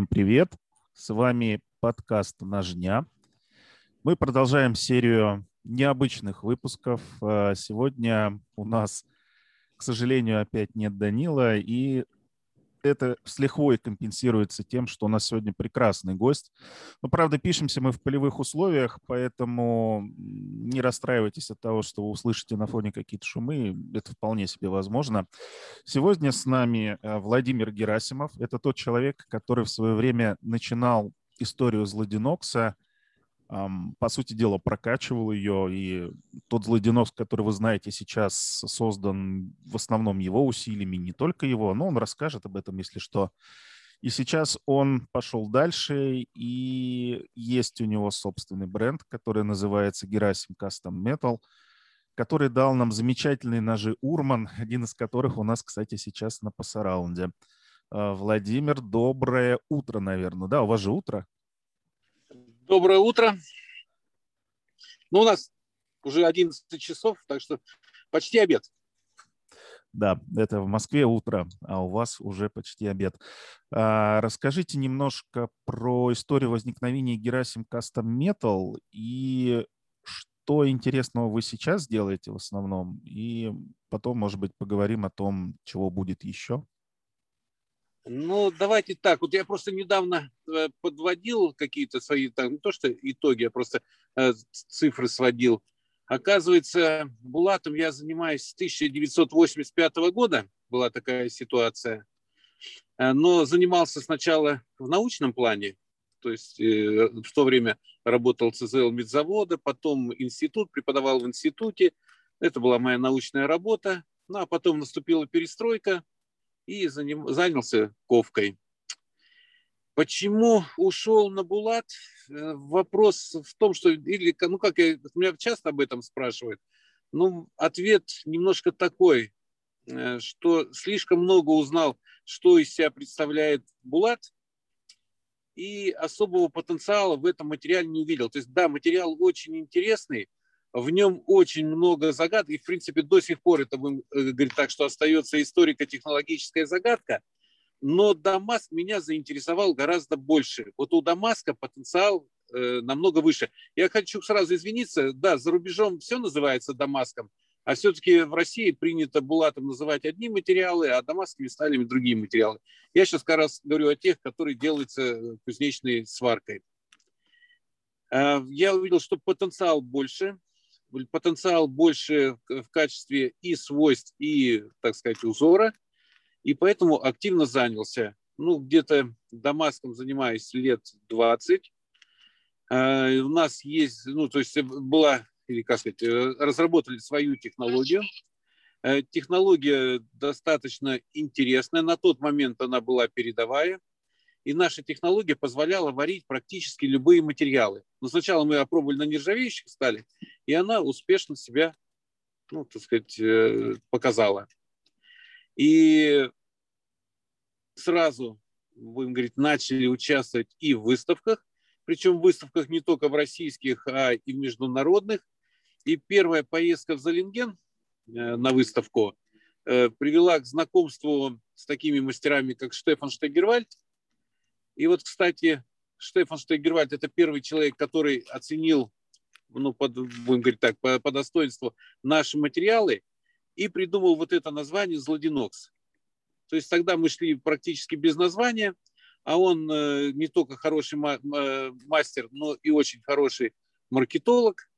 Всем привет! С вами подкаст «Ножня». Мы продолжаем серию необычных выпусков. А, сегодня у нас, к сожалению, опять нет Данила, и это с лихвой компенсируется тем, что у нас сегодня прекрасный гость. Но, правда, пишемся мы в полевых условиях, поэтому не расстраивайтесь от того, что вы услышите на фоне какие-то шумы. Это вполне себе возможно. Сегодня с нами э, Владимир Герасимов. Это тот человек, который в свое время начинал историю Злодинокса – по сути дела, прокачивал ее, и тот злоденос, который вы знаете сейчас, создан в основном его усилиями, не только его, но он расскажет об этом, если что. И сейчас он пошел дальше, и есть у него собственный бренд, который называется Герасим Custom Metal, который дал нам замечательные ножи Урман, один из которых у нас, кстати, сейчас на пассараунде. А, Владимир, доброе утро, наверное. Да, у вас же утро? Доброе утро. Ну, у нас уже 11 часов, так что почти обед. Да, это в Москве утро, а у вас уже почти обед. А, расскажите немножко про историю возникновения Герасим Custom Metal и что интересного вы сейчас делаете в основном, и потом, может быть, поговорим о том, чего будет еще. Ну, давайте так. Вот я просто недавно э, подводил какие-то свои, там, не то что итоги, я просто э, цифры сводил. Оказывается, Булатом я занимаюсь с 1985 года, была такая ситуация. Э, но занимался сначала в научном плане, то есть э, в то время работал ЦЗЛ медзавода, потом институт, преподавал в институте. Это была моя научная работа. Ну, а потом наступила перестройка, и занялся ковкой. Почему ушел на Булат? Э, вопрос в том, что, или, ну как я, меня часто об этом спрашивают, ну, ответ немножко такой, э, что слишком много узнал, что из себя представляет Булат, и особого потенциала в этом материале не увидел. То есть, да, материал очень интересный, в нем очень много загадок, и, в принципе, до сих пор это, будем э, так, что остается историко-технологическая загадка, но Дамаск меня заинтересовал гораздо больше. Вот у Дамаска потенциал э, намного выше. Я хочу сразу извиниться, да, за рубежом все называется Дамаском, а все-таки в России принято Булатом называть одни материалы, а Дамасскими сталями другие материалы. Я сейчас как раз говорю о тех, которые делаются э, кузнечной сваркой. Э, я увидел, что потенциал больше, потенциал больше в качестве и свойств, и, так сказать, узора, и поэтому активно занялся. Ну, где-то Дамаском занимаюсь лет 20. А, у нас есть, ну, то есть была, или, как сказать, э, разработали свою технологию. Э, технология достаточно интересная. На тот момент она была передовая и наша технология позволяла варить практически любые материалы. Но сначала мы опробовали на нержавеющих стали, и она успешно себя, ну, так сказать, э, показала. И сразу, будем говорить, начали участвовать и в выставках, причем в выставках не только в российских, а и в международных. И первая поездка в Залинген э, на выставку э, привела к знакомству с такими мастерами, как Штефан Штегервальд, и вот, кстати, Штефан Штейгервальд – это первый человек, который оценил, ну, под, будем говорить так, по, по достоинству наши материалы и придумал вот это название «Злодинокс». То есть тогда мы шли практически без названия, а он э, не только хороший ма- э, мастер, но и очень хороший маркетолог.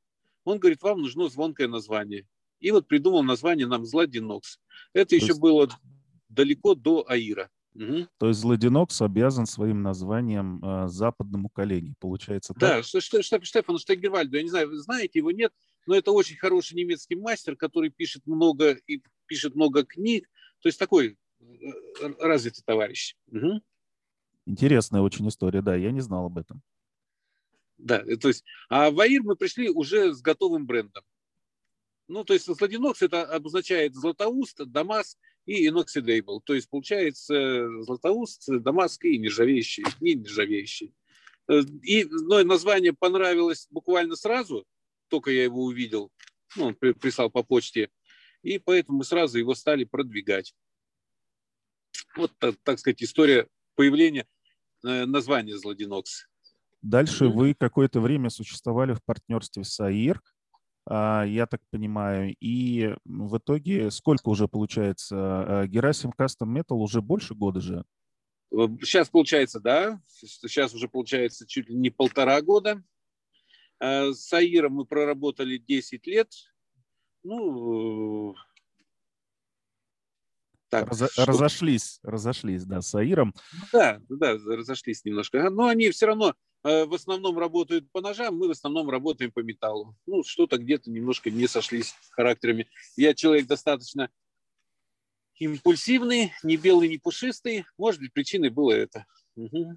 Он говорит, вам нужно звонкое название. И вот придумал название нам «Злодинокс». Это еще было далеко до Аира. Угу. То есть Злодинокс обязан своим названием э, западному коллеге, получается да, так? Да, Штефану Штегервальду, я не знаю, вы знаете его, нет, но это очень хороший немецкий мастер, который пишет много и пишет много книг, то есть такой э, развитый товарищ. Угу. Интересная очень история, да, я не знал об этом. Да, то есть, а в Аир мы пришли уже с готовым брендом. Ну, то есть Злодинокс это обозначает Златоуст, Дамас и Inoxidable. То есть получается Златоуст, Дамаск и нержавеющий, не нержавеющий. Э, и ну, название понравилось буквально сразу, только я его увидел, ну, он прислал по почте, и поэтому мы сразу его стали продвигать. Вот, так, так сказать, история появления. название Злодинокс. Дальше вы какое-то время существовали в партнерстве с АИР, я так понимаю, и в итоге сколько уже получается? Герасим Custom Metal уже больше года же? Сейчас получается, да, сейчас уже получается чуть ли не полтора года. С АИРом мы проработали 10 лет. Ну, так, Раз, что... Разошлись, разошлись, да, с Аиром. Да, да, разошлись немножко. Но они все равно э, в основном работают по ножам, мы в основном работаем по металлу. Ну, что-то где-то немножко не сошлись характерами. Я человек достаточно импульсивный, не белый, не пушистый. Может быть, причиной было это. Угу.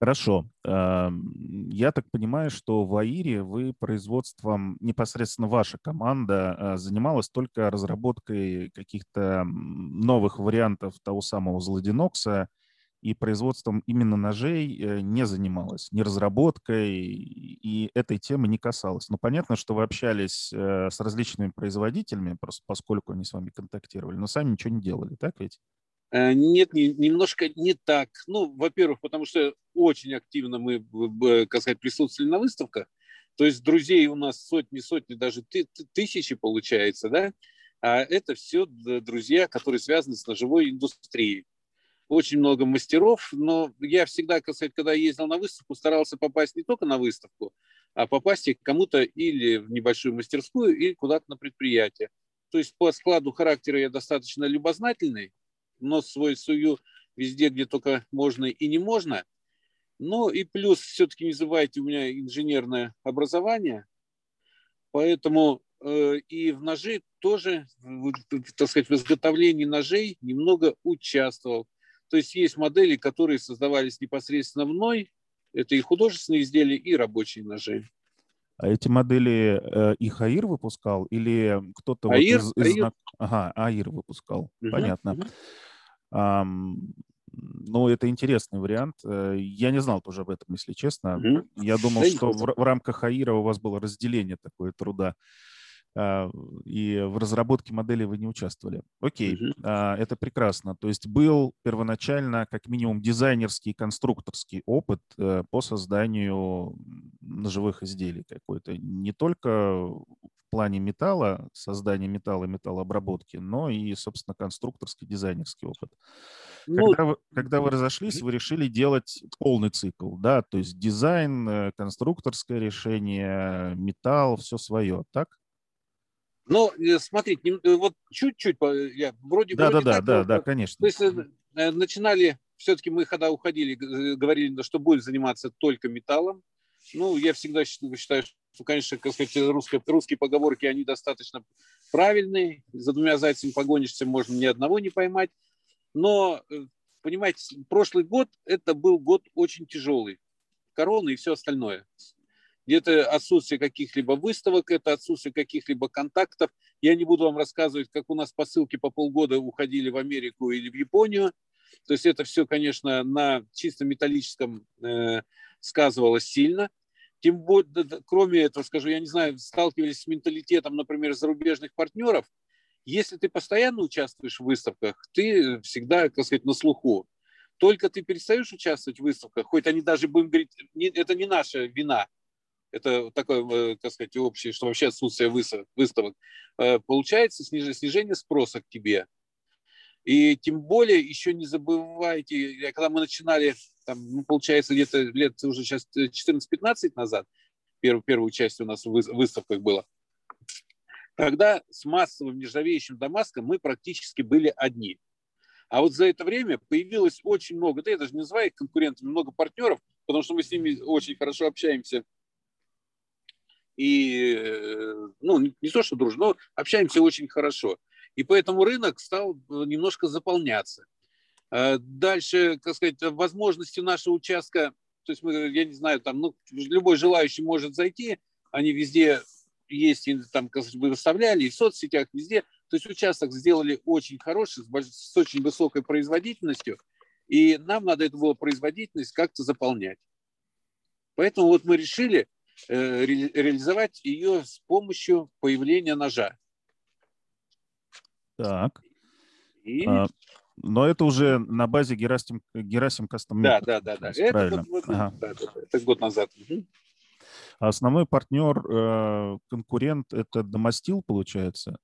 Хорошо. Я так понимаю, что в АИРе вы производством, непосредственно ваша команда а, занималась только разработкой каких-то новых вариантов того самого Злодинокса и производством именно ножей э, не занималась, не разработкой, и этой темы не касалась. Но понятно, что вы общались э, с различными производителями, просто поскольку они с вами контактировали, но сами ничего не делали, так ведь? Э, нет, немножко не так. Ну, во-первых, потому что очень активно мы, как сказать, присутствовали на выставках. То есть друзей у нас сотни, сотни, даже тысячи получается, да? А это все друзья, которые связаны с ножевой индустрией. Очень много мастеров, но я всегда, как сказать, когда ездил на выставку, старался попасть не только на выставку, а попасть к кому-то или в небольшую мастерскую, или куда-то на предприятие. То есть по складу характера я достаточно любознательный, нос свой сую везде, где только можно и не можно. Ну и плюс все-таки не забывайте, у меня инженерное образование, поэтому э, и в ножи тоже, так сказать, в изготовлении ножей немного участвовал. То есть есть модели, которые создавались непосредственно мной, это и художественные изделия, и рабочие ножи. А эти модели э, их АИР выпускал или кто-то АИР, вот из, из... Аир. Ага, АИР выпускал, угу, понятно. Угу. Ну, это интересный вариант. Э, я не знал тоже об этом, если честно. Mm-hmm. Я думал, что в, в рамках АИРа у вас было разделение такое труда. А, и в разработке модели вы не участвовали. Окей, mm-hmm. это прекрасно. То есть был первоначально как минимум дизайнерский, конструкторский опыт э, по созданию ножевых изделий какой-то. Не только плане металла, создания металла, металлообработки, но и, собственно, конструкторский, дизайнерский опыт. Ну, когда, вы, когда вы разошлись, вы решили делать полный цикл, да, то есть дизайн, э, конструкторское решение, металл, все свое, так? Но э, смотрите, э, вот чуть-чуть, я вроде да, вроде да, так, да, да, да, конечно. То есть начинали, все-таки мы когда уходили, говорили, что будем заниматься только металлом. Ну, я всегда считаю, конечно, как сказать, русские, русские поговорки, они достаточно правильные. За двумя зайцами погонишься, можно ни одного не поймать. Но, понимаете, прошлый год, это был год очень тяжелый. Корона и все остальное где-то отсутствие каких-либо выставок, это отсутствие каких-либо контактов. Я не буду вам рассказывать, как у нас посылки по полгода уходили в Америку или в Японию. То есть это все, конечно, на чисто металлическом э, сказывалось сильно. Тем более, кроме этого, скажу, я не знаю, сталкивались с менталитетом, например, зарубежных партнеров. Если ты постоянно участвуешь в выставках, ты всегда, так сказать, на слуху. Только ты перестаешь участвовать в выставках, хоть они даже, будем говорить, не, это не наша вина, это такое, так сказать, общее, что вообще отсутствие выставок, э, получается снижение спроса к тебе. И тем более еще не забывайте, когда мы начинали, там, ну, получается, где-то лет уже сейчас 14-15 назад, первую, первую часть у нас в выставках было, тогда с массовым нержавеющим Дамаском мы практически были одни. А вот за это время появилось очень много, да я даже не называю их конкурентами, много партнеров, потому что мы с ними очень хорошо общаемся и, э, ну, не то, что дружно, но общаемся очень хорошо. И поэтому рынок стал э, немножко заполняться. А дальше, как сказать, возможности нашего участка, то есть мы, я не знаю, там, ну, любой желающий может зайти, они везде есть, и там, как бы выставляли, и в соцсетях, везде. То есть участок сделали очень хороший, с очень высокой производительностью, и нам надо эту было производительность как-то заполнять. Поэтому вот мы решили, Э, ре, реализовать ее с помощью появления ножа. Так. И... А, Но это уже на базе Герасим, Герасим Custom Да, да, да. да. Это, правильно. Вот, вот, ага. да, да, это год назад. А основной партнер, э, конкурент, это Домостил, получается?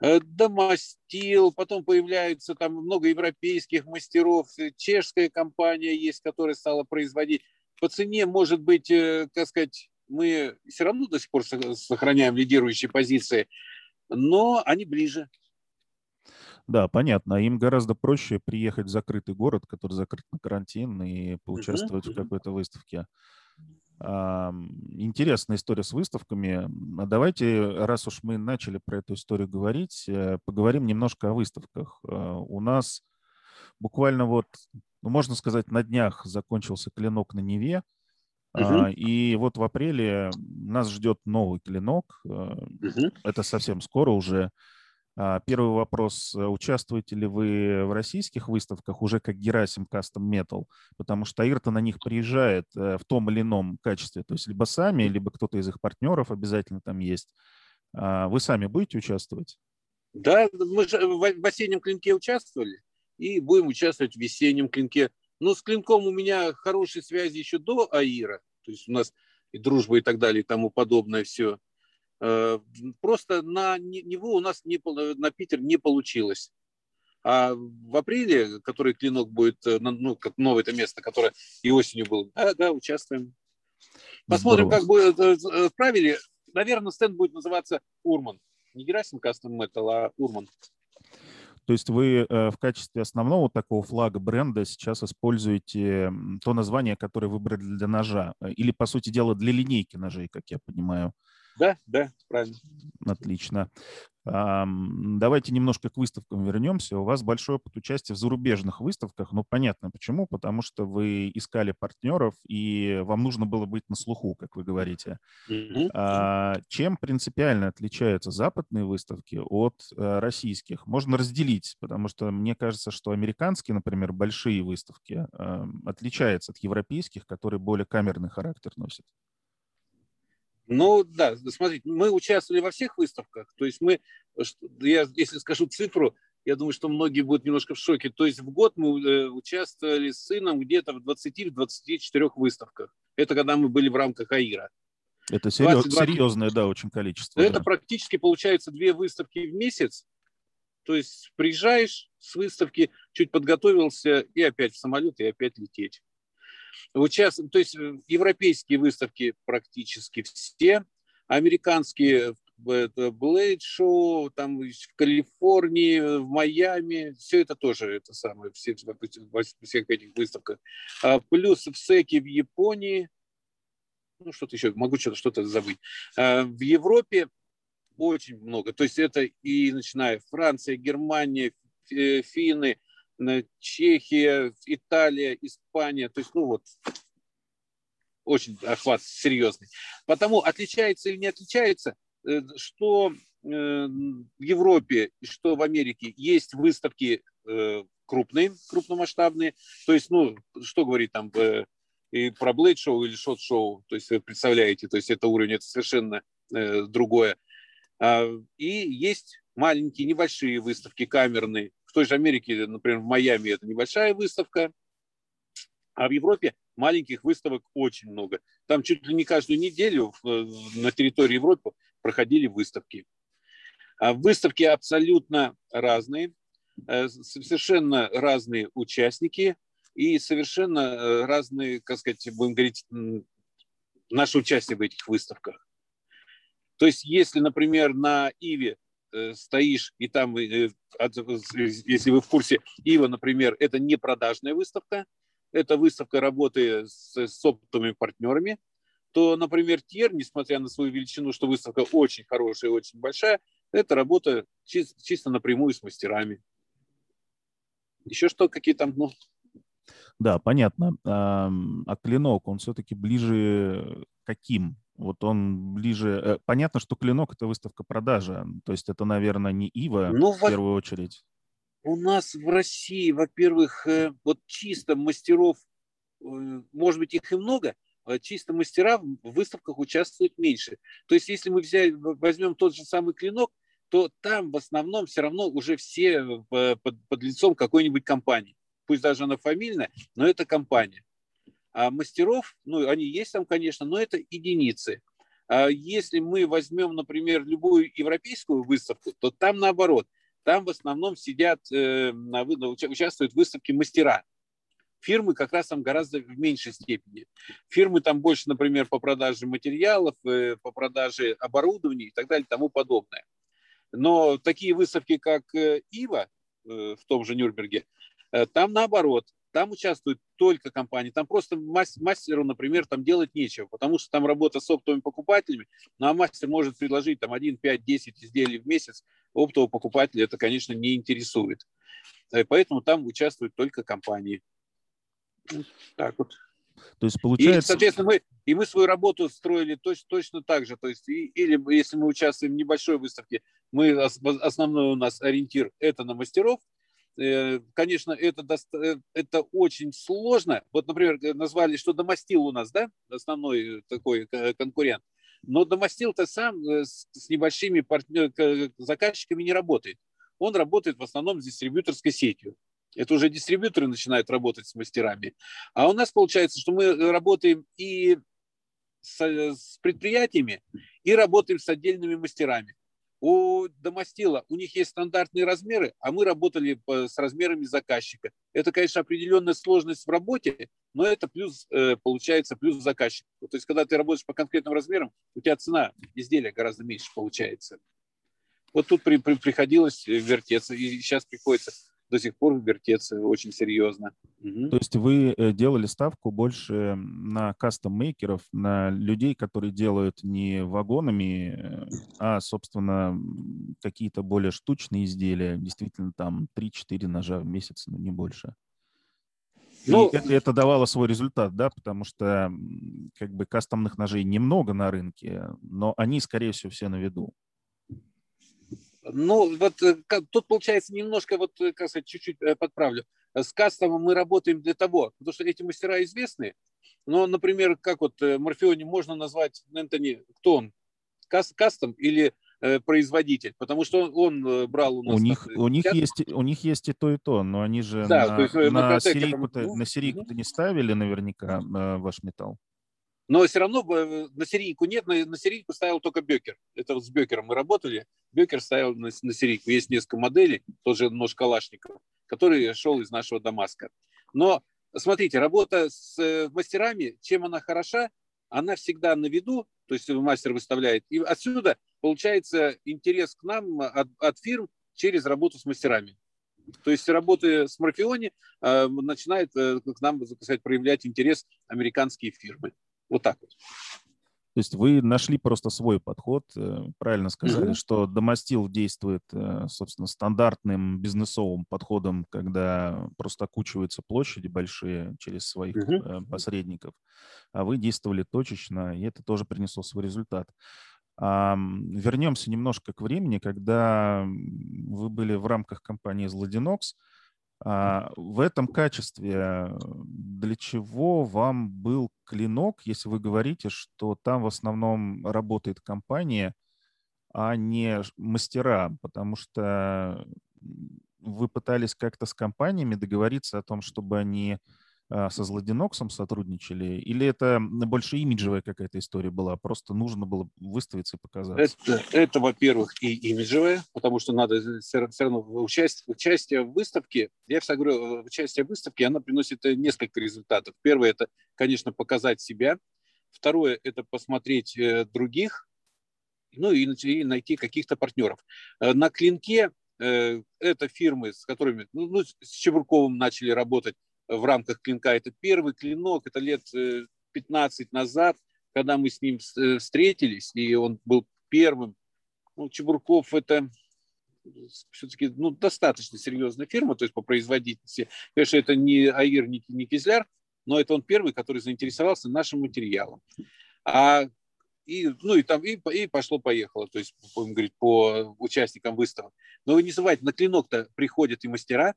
Э, Домостил, потом появляется там много европейских мастеров, э, чешская компания есть, которая стала производить. По цене, может быть, как сказать, мы все равно до сих пор сохраняем лидирующие позиции, но они ближе. Да, понятно. Им гораздо проще приехать в закрытый город, который закрыт на карантин, и поучаствовать uh-huh. в какой-то выставке. Интересная история с выставками. А давайте, раз уж мы начали про эту историю говорить, э, поговорим немножко о выставках. Э, у нас буквально вот, ну, можно сказать, на днях закончился клинок на Неве. Uh-huh. И вот в апреле нас ждет новый клинок. Uh-huh. Это совсем скоро уже. А, первый вопрос. Участвуете ли вы в российских выставках уже как Герасим Custom Metal? Потому что Аирта на них приезжает э, в том или ином качестве. То есть либо сами, либо кто-то из их партнеров обязательно там есть. А, вы сами будете участвовать? Да, мы же в осеннем клинке участвовали и будем участвовать в весеннем клинке. Но с клинком у меня хорошие связи еще до Аира. То есть у нас и дружба и так далее и тому подобное все. Э, просто на него у нас не, на Питер не получилось. А в апреле, который клинок будет, э, ну, как новое это место, которое и осенью было, да, да, участвуем. Посмотрим, Здорово. как будет э, правили. Наверное, стенд будет называться Урман. Не Герасим Кастом Metal, а Урман. То есть вы в качестве основного такого флага бренда сейчас используете то название, которое выбрали для ножа, или, по сути дела, для линейки ножей, как я понимаю. Да, да, правильно. Отлично. Давайте немножко к выставкам вернемся. У вас большой опыт участия в зарубежных выставках. Ну, понятно почему. Потому что вы искали партнеров, и вам нужно было быть на слуху, как вы говорите. Mm-hmm. Чем принципиально отличаются западные выставки от э, российских? Можно разделить, потому что мне кажется, что американские, например, большие выставки отличаются от европейских, которые более камерный характер носят. Ну да, смотрите, мы участвовали во всех выставках. То есть мы, я если скажу цифру, я думаю, что многие будут немножко в шоке. То есть в год мы э, участвовали с сыном где-то в 20-24 выставках. Это когда мы были в рамках АИРа. Это серьез, 20, серьезное, да, очень количество. Это да. практически получается две выставки в месяц. То есть приезжаешь с выставки, чуть подготовился, и опять в самолет, и опять лететь. Участвуем, то есть э, европейские выставки практически все, американские Blade Show, там в Калифорнии, в Майами, все это тоже это самое, все, во всех этих выставках. А плюс в СЭКе в Японии, ну что-то еще, могу что-то что забыть. А в Европе очень много, то есть это и начиная Франция, Германия, финны, Чехия, Италия, Испания. То есть, ну вот, очень охват серьезный. Потому отличается или не отличается, э, что э, в Европе и что в Америке есть выставки э, крупные, крупномасштабные. То есть, ну, что говорить там и про Blade шоу или шот шоу, то есть вы представляете, то есть это уровень, это совершенно другое. А, и есть маленькие, небольшие выставки камерные, той же Америке, например, в Майами это небольшая выставка, а в Европе маленьких выставок очень много. Там чуть ли не каждую неделю на территории Европы проходили выставки. А выставки абсолютно разные, э, совершенно разные участники и совершенно э, разные, как сказать, будем говорить, наше участие в этих выставках. То есть, если, например, на Иве стоишь, и там, э, если вы в курсе, Ива, например, это не продажная выставка, это выставка работы с, с оптовыми партнерами, то, например, Тьер, несмотря на свою величину, что выставка очень хорошая и очень большая, это работа чисто, чисто напрямую с мастерами. Еще что, какие там, ну, да, понятно. А клинок, он все-таки ближе каким? Вот он ближе... Э, понятно, что клинок — это выставка продажи. То есть это, наверное, не Ива ну, в первую очередь. У нас в России, во-первых, э, вот чисто мастеров, э, может быть, их и много, а чисто мастера в выставках участвуют меньше. То есть если мы взяли, возьмем тот же самый клинок, то там в основном все равно уже все под, под лицом какой-нибудь компании. Пусть даже она фамильная, но это компания. А мастеров, ну, они есть там, конечно, но это единицы. А если мы возьмем, например, любую европейскую выставку, то там наоборот. Там в основном сидят, э, участвуют в выставке мастера. Фирмы как раз там гораздо в меньшей степени. Фирмы там больше, например, по продаже материалов, э, по продаже оборудования и так далее, тому подобное. Но такие выставки, как э, Ива в том же Нюрнберге, там наоборот там участвуют только компании. Там просто мастеру, например, там делать нечего, потому что там работа с оптовыми покупателями, ну, а мастер может предложить там 1, 5, 10 изделий в месяц. Оптового покупателя это, конечно, не интересует. Э, поэтому там участвуют только компании. Так вот. То есть получается... И, соответственно, мы, и мы свою работу строили точно, точно так же. То есть, и, или если мы участвуем в небольшой выставке, мы, основной у нас ориентир – это на мастеров, конечно, это, э, это очень сложно. Вот, например, назвали, что Домостил у нас, да, основной такой конкурент. Но Домостил-то сам э, с небольшими партнер, заказчиками не работает. Он работает в основном с дистрибьюторской сетью. Это уже дистрибьюторы начинают работать с мастерами. А у нас получается, что мы работаем и с, с предприятиями, и работаем с отдельными мастерами. У домостила у них есть стандартные размеры, а мы работали с размерами заказчика. Это, конечно, определенная сложность в работе, но это плюс, э, получается, плюс заказчик. То есть, когда ты работаешь по конкретным размерам, у тебя цена изделия гораздо меньше получается. Вот тут при, при, приходилось вертеться, и сейчас приходится до сих пор вертеться очень серьезно. Угу. То есть вы э, делали ставку больше на кастом-мейкеров, на людей, которые делают не вагонами, э, а, собственно, какие-то более штучные изделия, действительно там 3-4 ножа в месяц, но не больше. Ну, и это, это давало свой результат, да, потому что как бы кастомных ножей немного на рынке, но они, скорее всего, все на виду. Ну, вот э, тут получается немножко, вот, э, как сказать, чуть-чуть э, подправлю. С кастомом мы работаем для того, потому что эти мастера известны. Но, например, как вот Морфеоне можно назвать Энтони, кто он? Кастом или производитель, потому что он, он брал у нас. У них, у них есть, у них есть и то и то, но они же да, на, есть, на, на серийку-то, ну, на серийку-то не ставили наверняка ваш металл. Но все равно э, на серийку нет, на, на серийку ставил только Бекер. Это вот с Бекером мы работали. Бекер ставил на, на серийку. Есть несколько моделей, тоже нож Калашникова, который шел из нашего Дамаска. Но смотрите, работа с э, мастерами, чем она хороша, она всегда на виду, то есть мастер выставляет. И отсюда получается интерес к нам от, от фирм через работу с мастерами. То есть работы с Морфеоне э, начинает э, к нам, сказать, проявлять интерес американские фирмы. Вот так вот. То есть вы нашли просто свой подход, э, правильно сказали, угу. что домостил действует, э, собственно, стандартным бизнесовым подходом, когда просто окучиваются площади большие через своих угу. посредников, а вы действовали точечно, и это тоже принесло свой результат. Вернемся немножко к времени, когда вы были в рамках компании Zladinox. А, в этом качестве для чего вам был клинок, если вы говорите, что там в основном работает компания, а не мастера, потому что вы пытались как-то с компаниями договориться о том, чтобы они со Злодиноксом сотрудничали? Или это больше имиджевая какая-то история была? Просто нужно было выставиться и показаться? Это, это во-первых, и имиджевая, потому что надо все, все равно участие, участие в выставке, я всегда говорю, участие в выставке, она приносит э, несколько результатов. Первое – это, конечно, показать себя. Второе – это посмотреть э, других, ну и, и найти каких-то партнеров. Э, на клинке это фирмы, с которыми, ну, ну с Чебурковым начали работать, в рамках клинка. Это первый клинок, это лет 15 э, назад, когда мы с ним э, встретились, и он был первым. Ну, Чебурков это все-таки ну, достаточно серьезная фирма, то есть по производительности. Конечно, это не Аир, не, не Кизляр, но это он первый, который заинтересовался нашим материалом. А и, ну, и там и, и пошло-поехало, то есть, будем говорить, по участникам выставок. Но вы не забывайте, на клинок-то приходят и мастера,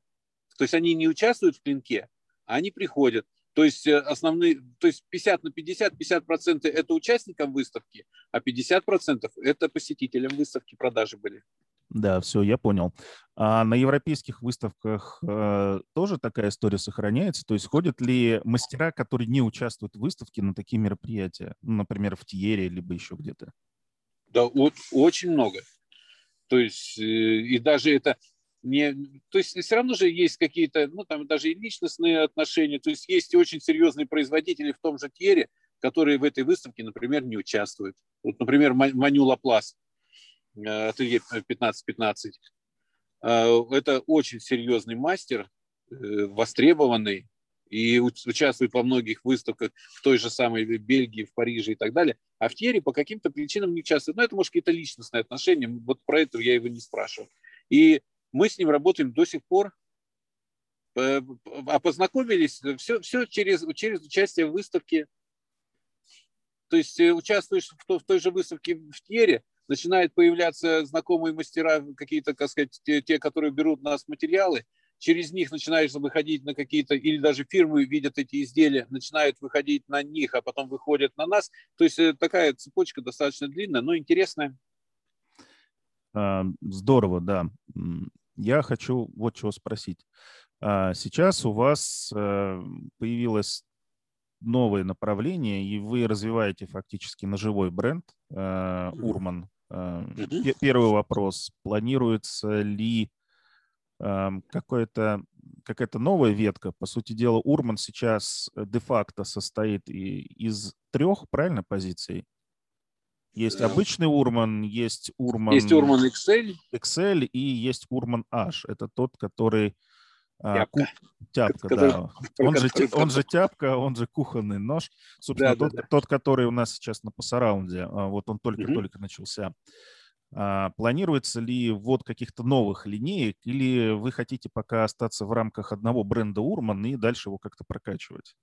то есть они не участвуют в клинке, они приходят. То есть э, основные, то есть 50 на 50, 50 процентов это участникам выставки, а 50 процентов это посетителям выставки продажи были. Да, все, я понял. А на европейских выставках э, тоже такая история сохраняется? То есть ходят ли мастера, которые не участвуют в выставке, на такие мероприятия? Ну, например, в Тиере, либо еще где-то? Да, вот, очень много. То есть, э, и даже это не... То есть, все равно же есть какие-то, ну, там даже и личностные отношения. То есть, есть очень серьезные производители в том же Тьере, которые в этой выставке, например, не участвуют. Вот, например, Маню Лаплас, э, ателье 1515. Э, это очень серьезный мастер, востребованный, и участвует во многих выставках в той же самой Бельгии, в Париже и так далее. А в Тьере по каким-то причинам не участвует. Но это, может, какие-то личностные отношения. Вот про это я его не спрашивал. И мы с ним работаем до сих пор. Э, а познакомились все, все через, через участие в выставке. То есть э, участвуешь в, в той же выставке в Тьере, начинают появляться знакомые мастера, какие-то, так сказать, те, те, которые берут у нас материалы, через них начинаешь выходить на какие-то, или даже фирмы видят эти изделия, начинают выходить на них, а потом выходят на нас. То есть э, такая цепочка достаточно длинная, но интересная. А, здорово, да. Я хочу вот чего спросить. А, сейчас у вас э, появилось новое направление, и вы развиваете фактически ножевой бренд э, Урман. Первый вопрос. Планируется ли какое-то какая-то новая ветка. По сути дела, Урман сейчас э, де-факто состоит из трех, правильно, позиций? Есть обычный Урман, есть Урман... Есть Урман XL. XL и есть Урман H. Это тот, который... А, тяпка. Тяпка, да. Он же, он же тяпка, он же кухонный нож. Собственно, да, тот, да, да. тот, который у нас сейчас на пассараунде. А, вот он только-только угу. начался. А, планируется ли ввод каких-то новых линеек или вы хотите пока остаться в рамках одного бренда Урман и дальше его как-то прокачивать?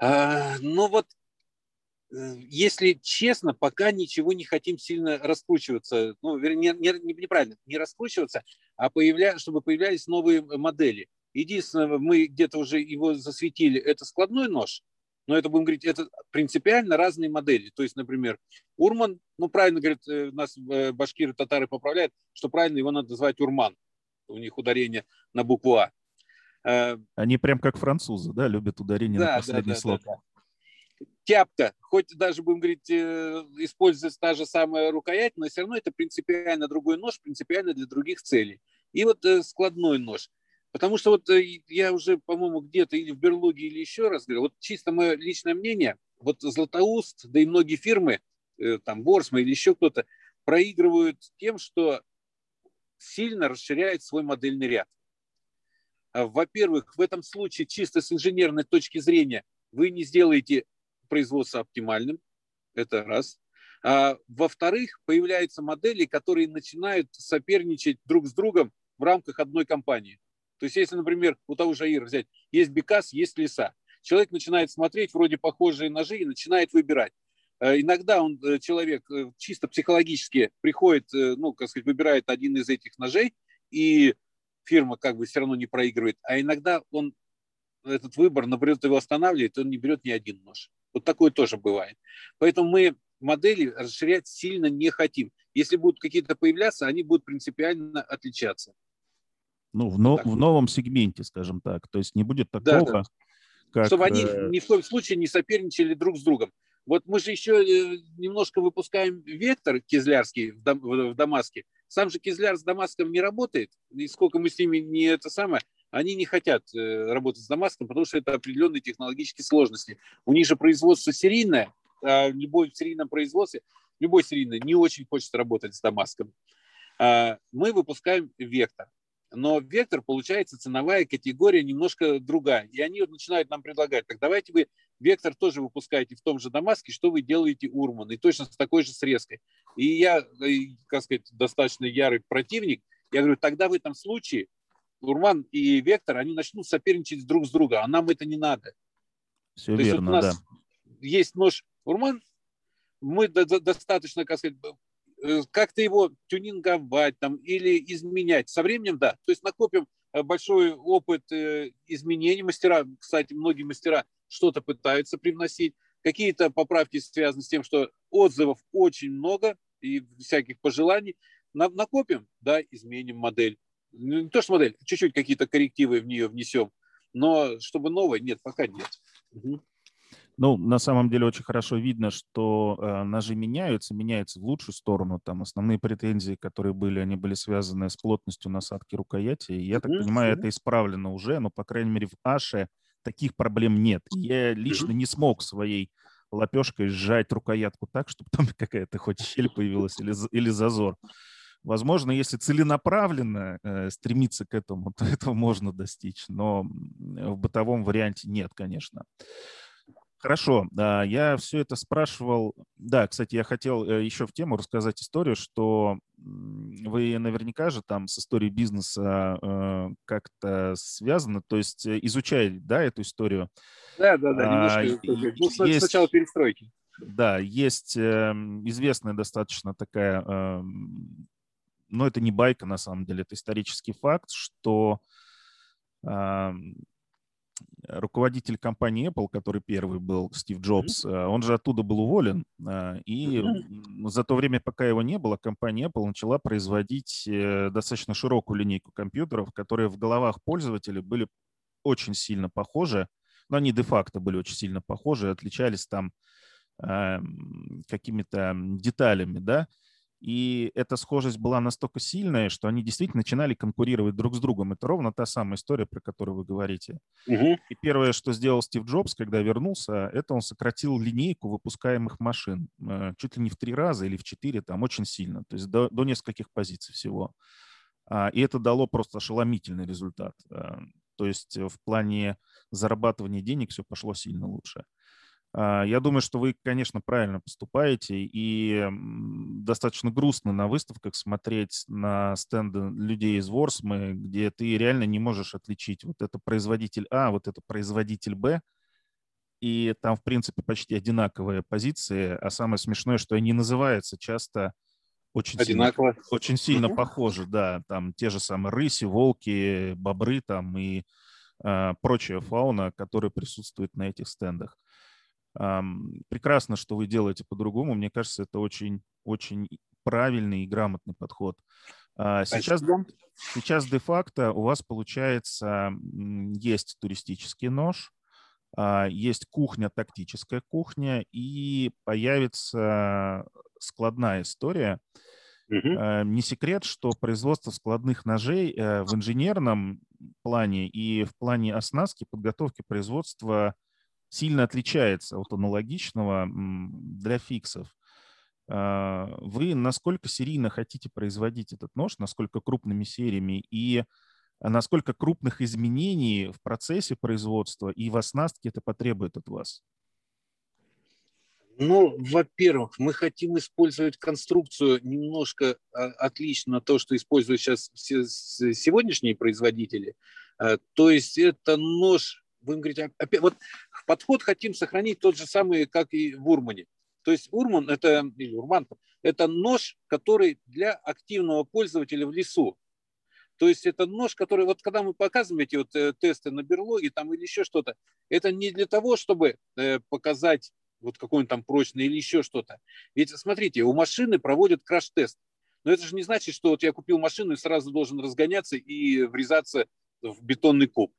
А, ну вот, если честно, пока ничего не хотим сильно раскручиваться. Ну, вернее, не, не, неправильно, не раскручиваться, а появля, чтобы появлялись новые модели. Единственное, мы где-то уже его засветили, это складной нож, но это, будем говорить, это принципиально разные модели. То есть, например, Урман, ну, правильно говорят, э, нас э, башкиры, татары поправляют, что правильно его надо называть Урман. У них ударение на букву А. Э, Они прям как французы, да, любят ударение да, на последний да, слог. Да, да. Тяпка, хоть даже, будем говорить, используется та же самая рукоять, но все равно это принципиально другой нож, принципиально для других целей. И вот складной нож. Потому что вот э, я уже, по-моему, где-то или в Берлоге, или еще раз говорю, вот чисто мое личное мнение, вот Златоуст, да и многие фирмы, э, там Борсма или еще кто-то, проигрывают тем, что сильно расширяют свой модельный ряд. А, во-первых, в этом случае чисто с инженерной точки зрения вы не сделаете производство оптимальным, это раз. А, во-вторых, появляются модели, которые начинают соперничать друг с другом в рамках одной компании. То есть, если, например, у того же Аира взять, есть Бекас, есть леса. Человек начинает смотреть вроде похожие ножи и начинает выбирать. Э, иногда он, э, человек э, чисто психологически приходит, ну, как сказать, выбирает один из этих ножей, и фирма как бы все равно не проигрывает. А иногда он этот выбор, наоборот, его останавливает, он не берет ни один нож. Вот такое тоже бывает. Поэтому мы модели расширять сильно не хотим. Если будут какие-то появляться, они будут принципиально отличаться. Ну, в, но, в новом сегменте, скажем так. То есть не будет такого, да, да. как... Чтобы они э, ни в коем случае не соперничали друг с другом. Вот мы же еще э, немножко выпускаем вектор кизлярский в, Дам, в Дамаске. Сам же кизляр с Дамаском не работает. И сколько мы с ними не это самое, они не хотят э, работать с Дамаском, потому что это определенные технологические сложности. У них же производство серийное, а любой в серийном производстве, любой серийный не очень хочет работать с Дамаском. А мы выпускаем вектор но вектор, получается, ценовая категория немножко другая. И они начинают нам предлагать, так давайте вы вектор тоже выпускаете в том же Дамаске, что вы делаете Урман, и точно с такой же срезкой. И я, как сказать, достаточно ярый противник, я говорю, тогда в этом случае Урман и Вектор, они начнут соперничать друг с другом, а нам это не надо. Все То верно, есть вот у нас да. есть нож Урман, мы достаточно, как сказать, Э, как-то его тюнинговать там, или изменять. Со временем, да. То есть накопим э, большой опыт э, изменений. Мастера, кстати, многие мастера что-то пытаются привносить. Какие-то поправки связаны с тем, что отзывов очень много и всяких пожеланий. накопим, да, изменим модель. Ну, не то, что модель, чуть-чуть какие-то коррективы в нее внесем, но чтобы новой, нет, пока нет. Угу. Ну, на самом деле очень хорошо видно, что э, ножи меняются, меняются в лучшую сторону. Там основные претензии, которые были, они были связаны с плотностью насадки рукояти. И я так mm-hmm. понимаю, это исправлено уже, но, по крайней мере, в Аше таких проблем нет. Я лично mm-hmm. не смог своей лапешкой сжать рукоятку так, чтобы там какая-то хоть щель появилась или, или зазор. Возможно, если целенаправленно э, стремиться к этому, то этого можно достичь, но в бытовом варианте нет, конечно. Хорошо, я все это спрашивал. Да, кстати, я хотел э, еще в тему рассказать историю, что вы наверняка же там с историей бизнеса э, как-то связаны, то есть э, изучаете, да, эту историю? Да, да, да, немножко. А, ну, есть, сначала перестройки. Да, есть эм, известная достаточно такая, эм, но это не байка на самом деле, это исторический факт, что руководитель компании Apple, который первый был, Стив Джобс, mm-hmm. он же оттуда был уволен, э, и за то время, пока его не было, компания Apple начала производить э, достаточно широкую линейку компьютеров, которые в головах пользователей были очень сильно похожи, но они де-факто были очень сильно похожи, отличались там какими-то деталями, да, и эта схожесть была настолько сильная, что они действительно начинали конкурировать друг с другом. Это ровно та самая история, про которую вы говорите. Угу. И первое, что сделал Стив Джобс, когда вернулся, это он сократил линейку выпускаемых машин. Э, чуть ли не в три раза или в четыре, там очень сильно. То есть до, до нескольких позиций всего. А, и это дало просто ошеломительный результат. Э, то есть в плане зарабатывания денег все пошло сильно лучше. А, я думаю, что вы, конечно, правильно поступаете, и достаточно грустно на выставках смотреть на стенды людей из Ворсмы, где ты реально не можешь отличить, вот это производитель А, вот это производитель Б, и там, в принципе, почти одинаковые позиции, а самое смешное, что они называются часто очень Одинаково. сильно, очень сильно похожи, да, там те же самые рыси, волки, бобры там и э, прочая фауна, которая присутствует на этих стендах. Прекрасно, что вы делаете по-другому. Мне кажется, это очень, очень правильный и грамотный подход. А, сейчас, сейчас де-факто у вас получается есть туристический нож, а, есть кухня, тактическая кухня, и появится складная история. Угу. Не секрет, что производство складных ножей э, в инженерном плане и в плане оснастки, подготовки производства – сильно отличается от аналогичного для фиксов. А, вы насколько серийно хотите производить этот нож, насколько крупными сериями и насколько крупных изменений в процессе производства и в оснастке это потребует от вас? Ну, во-первых, мы хотим использовать конструкцию немножко а, отлично от того, что используют сейчас все сегодняшние производители. А, то есть это нож будем говорить, опять, вот подход хотим сохранить тот же самый, как и в Урмане. То есть Урман это, или Урман, это нож, который для активного пользователя в лесу. То есть это нож, который, вот когда мы показываем эти вот э, тесты на берлоге там или еще что-то, это не для того, чтобы э, показать вот какой он там прочный или еще что-то. Ведь смотрите, у машины проводят краш-тест. Но это же не значит, что вот я купил машину и сразу должен разгоняться и врезаться в бетонный куб.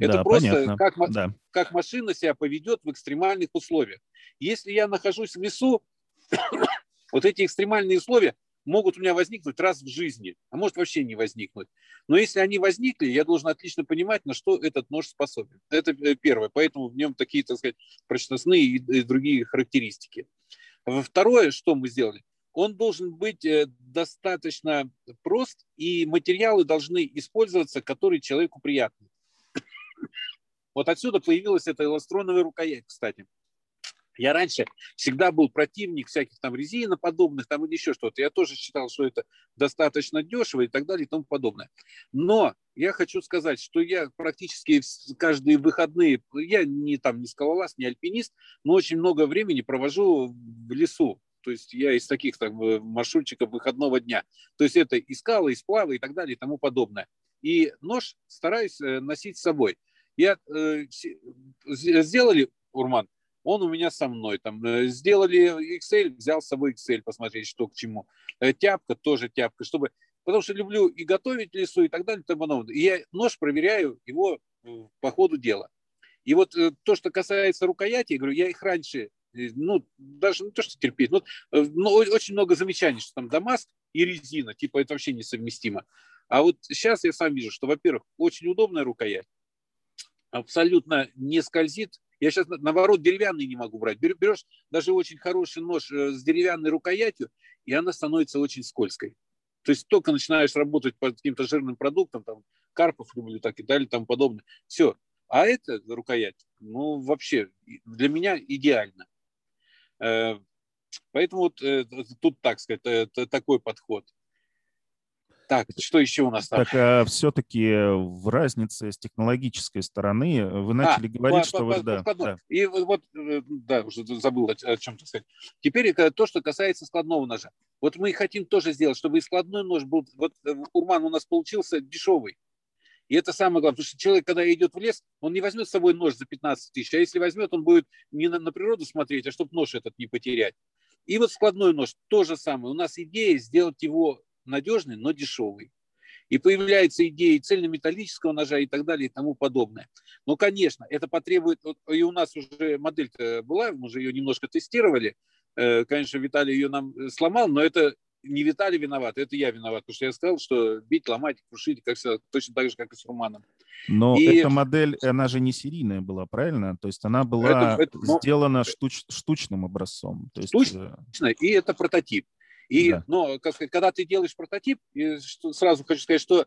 Это да, просто как, да. как машина себя поведет в экстремальных условиях. Если я нахожусь в лесу, вот эти экстремальные условия могут у меня возникнуть раз в жизни, а может вообще не возникнуть. Но если они возникли, я должен отлично понимать, на что этот нож способен. Это э, первое, поэтому в нем такие, так сказать, прочностные и другие характеристики. Второе, что мы сделали, он должен быть э, достаточно прост, и материалы должны использоваться, которые человеку приятны. Вот отсюда появилась эта эластроновая рукоять, кстати. Я раньше всегда был противник всяких там резиноподобных там или еще что-то. Я тоже считал, что это достаточно дешево и так далее и тому подобное. Но я хочу сказать, что я практически каждые выходные, я не там не скалолаз, не альпинист, но очень много времени провожу в лесу. То есть я из таких там э, маршрутчиков выходного дня. То есть это и скалы, и сплавы и так далее и тому подобное. И нож стараюсь э, носить с собой. Я, э, сделали, Урман, он у меня со мной. Там, э, сделали Excel, взял с собой Excel, посмотреть, что к чему. Э, тяпка тоже тяпка, чтобы... Потому что люблю и готовить лесу, и так далее, и тому подобное. И я нож проверяю его по ходу дела. И вот то, что касается рукояти, я говорю, я их раньше, ну, даже не то, что терпеть, но, но очень много замечаний, что там Дамаск и резина, типа это вообще несовместимо. А вот сейчас я сам вижу, что, во-первых, очень удобная рукоять, абсолютно не скользит. Я сейчас, наоборот, деревянный не могу брать. Берешь даже очень хороший нож э, с деревянной рукоятью, и она становится очень скользкой. То есть только начинаешь работать по каким-то жирным продуктам, там, карпов люблю так и далее, там подобное. Все. А это рукоять, ну, вообще для меня идеально. Э, поэтому вот э, тут, так сказать, такой подход. Так, что еще у нас там? Так, а все-таки в разнице с технологической стороны вы а, начали а, говорить, по, что по, вы... По, да, да. И вот, э, да, уже забыл о, о чем-то сказать. Теперь то, что касается складного ножа. Вот мы хотим тоже сделать, чтобы и складной нож был... Вот э, Урман у нас получился дешевый. И это самое главное, потому что человек, когда идет в лес, он не возьмет с собой нож за 15 тысяч, а если возьмет, он будет не на, на природу смотреть, а чтобы нож этот не потерять. И вот складной нож, то же самое. У нас идея сделать его надежный, но дешевый. И появляется идея цельнометаллического ножа и так далее и тому подобное. Но, конечно, это потребует, и у нас уже модель была, мы уже ее немножко тестировали, э, конечно, Виталий ее нам сломал, но это не Виталий виноват, это я виноват, потому что я сказал, что бить, ломать, крушить, как всегда, точно так же, как и с Руманом. Но и... эта модель, она же не серийная была, правильно? То есть она была это, это, но... сделана штуч, штучным образцом. То есть... Штучно, э, и это прототип. И, да. но, как сказать, когда ты делаешь прототип, и сразу хочу сказать, что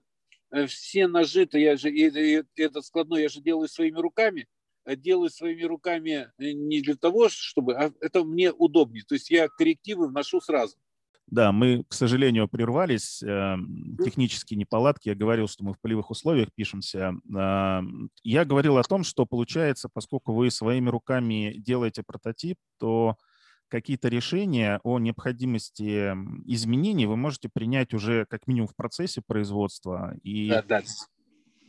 э, все ножи-то я же, и, и этот складной я же делаю своими руками, а делаю своими руками э, не для того, чтобы, а это мне удобнее. То есть я коррективы вношу сразу. Да, мы, к сожалению, прервались. Технические неполадки. Я говорил, что мы в полевых условиях пишемся. Я говорил о том, что получается, поскольку вы своими руками делаете прототип, то какие-то решения о необходимости изменений вы можете принять уже как минимум в процессе производства. И, да, да.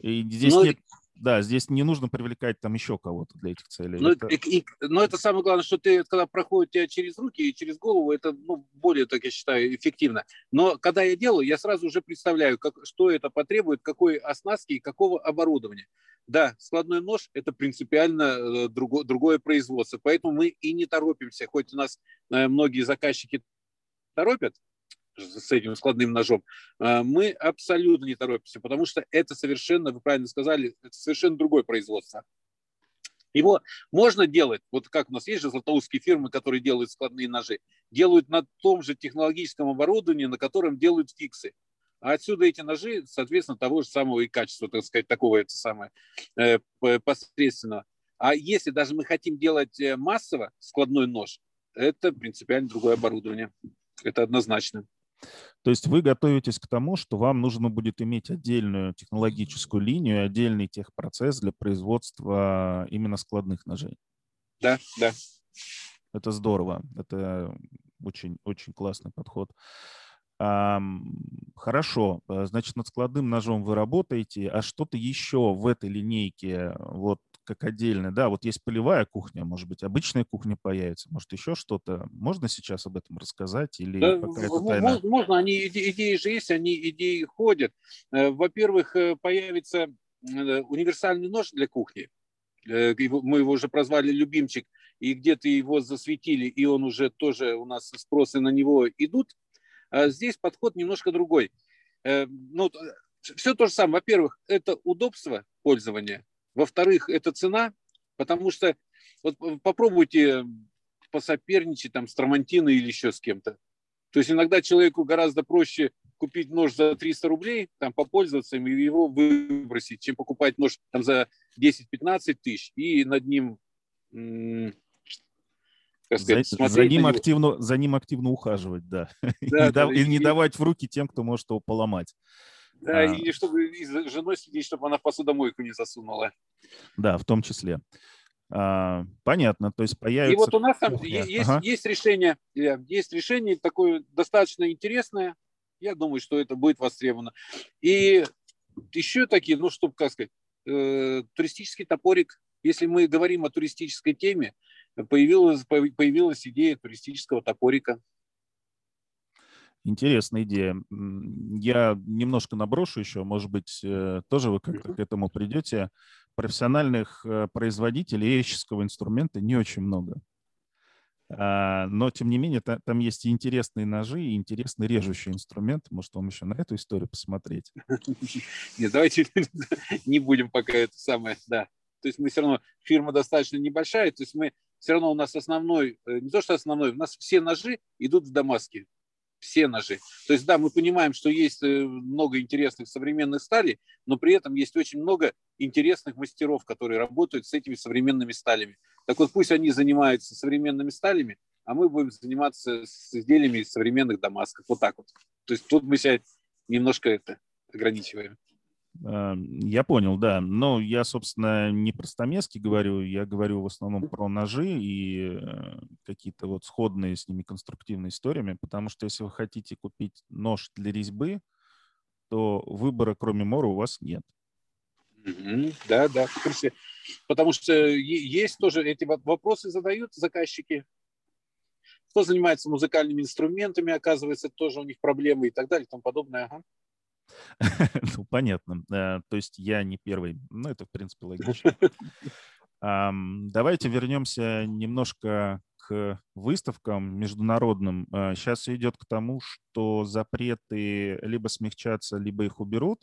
и здесь. Ну, нет да, здесь не нужно привлекать там еще кого-то для этих целей. Но, ну, это... И, и, но это самое главное, что ты, когда проходит тебя через руки и через голову, это ну, более, так я считаю, эффективно. Но когда я делаю, я сразу уже представляю, как, что это потребует, какой оснастки и какого оборудования. Да, складной нож – это принципиально э, друго, другое производство, поэтому мы и не торопимся, хоть у нас э, многие заказчики торопят, с этим складным ножом, а, мы абсолютно не торопимся, потому что это совершенно, вы правильно сказали, это совершенно другое производство. Его можно делать, вот как у нас есть же златоустские фирмы, которые делают складные ножи, делают на том же технологическом оборудовании, на котором делают фиксы. А отсюда эти ножи, соответственно, того же самого и качества, так сказать, такого это самое э, посредственно. А если даже мы хотим делать э, массово складной нож, это принципиально другое оборудование. Это однозначно. То есть вы готовитесь к тому, что вам нужно будет иметь отдельную технологическую линию, отдельный техпроцесс для производства именно складных ножей. Да, да. Это здорово. Это очень, очень классный подход. А, хорошо, значит, над складным ножом вы работаете, а что-то еще в этой линейке, вот как отдельно, да, вот есть полевая кухня, может быть, обычная кухня появится, может, еще что-то. Можно сейчас об этом рассказать или да, пока это тайна? Можно, они, идеи же есть, они идеи ходят. Э, во-первых, э, появится э, универсальный нож для кухни. Мы его уже прозвали «любимчик», и где-то его засветили, и он уже тоже у нас спросы на него идут. А здесь подход немножко другой. Ну, все то же самое. Во-первых, это удобство пользования. Во-вторых, это цена, потому что вот попробуйте посоперничать там с Трамантино или еще с кем-то. То есть иногда человеку гораздо проще купить нож за 300 рублей, там попользоваться им и его выбросить, чем покупать нож там за 10-15 тысяч и над ним сказать, за, за, ним активно, за ним активно ухаживать, да. да, и, да и, и не давать в руки тем, кто может его поломать. Да, а, и чтобы и с женой следить, чтобы она в посудомойку не засунула. Да, в том числе. А, понятно, то есть появится... И вот у нас там есть, ага. есть решение, есть решение такое достаточно интересное. Я думаю, что это будет востребовано. И еще такие, ну, чтобы, как сказать, э, туристический топорик. Если мы говорим о туристической теме, появилась, появилась идея туристического топорика. Интересная идея. Я немножко наброшу еще, может быть, э, тоже вы как-то к этому придете. Профессиональных э, производителей эйческого инструмента не очень много. А, но, тем не менее, там есть и интересные ножи, и интересный режущий инструмент. Может, вам еще на эту историю посмотреть? Нет, давайте не будем пока это самое, да. То есть мы все равно, фирма достаточно небольшая, то есть мы все равно у нас основной, э, не то что основной, у нас все ножи идут в Дамаске все ножи. То есть, да, мы понимаем, что есть э, много интересных современных сталей, но при этом есть очень много интересных мастеров, которые работают с этими современными сталями. Так вот, пусть они занимаются современными сталями, а мы будем заниматься с изделиями из современных дамасков. Вот так вот. То есть тут мы себя немножко это ограничиваем. А, я понял, да. Но я, собственно, не про стамески говорю, я говорю в основном про ножи и э, какие-то вот сходные с ними конструктивные историями, потому что если вы хотите купить нож для резьбы, то выбора, кроме Мора, у вас нет. Да, да, Потому что есть тоже эти вопросы задают заказчики. Кто занимается музыкальными инструментами, оказывается, тоже у них проблемы и так далее и тому подобное. Ага. ну, понятно. Э, то есть я не первый. Ну, это, в принципе, логично. Давайте вернемся немножко к выставкам международным. Сейчас э, идет к тому, что запреты либо смягчатся, либо их уберут.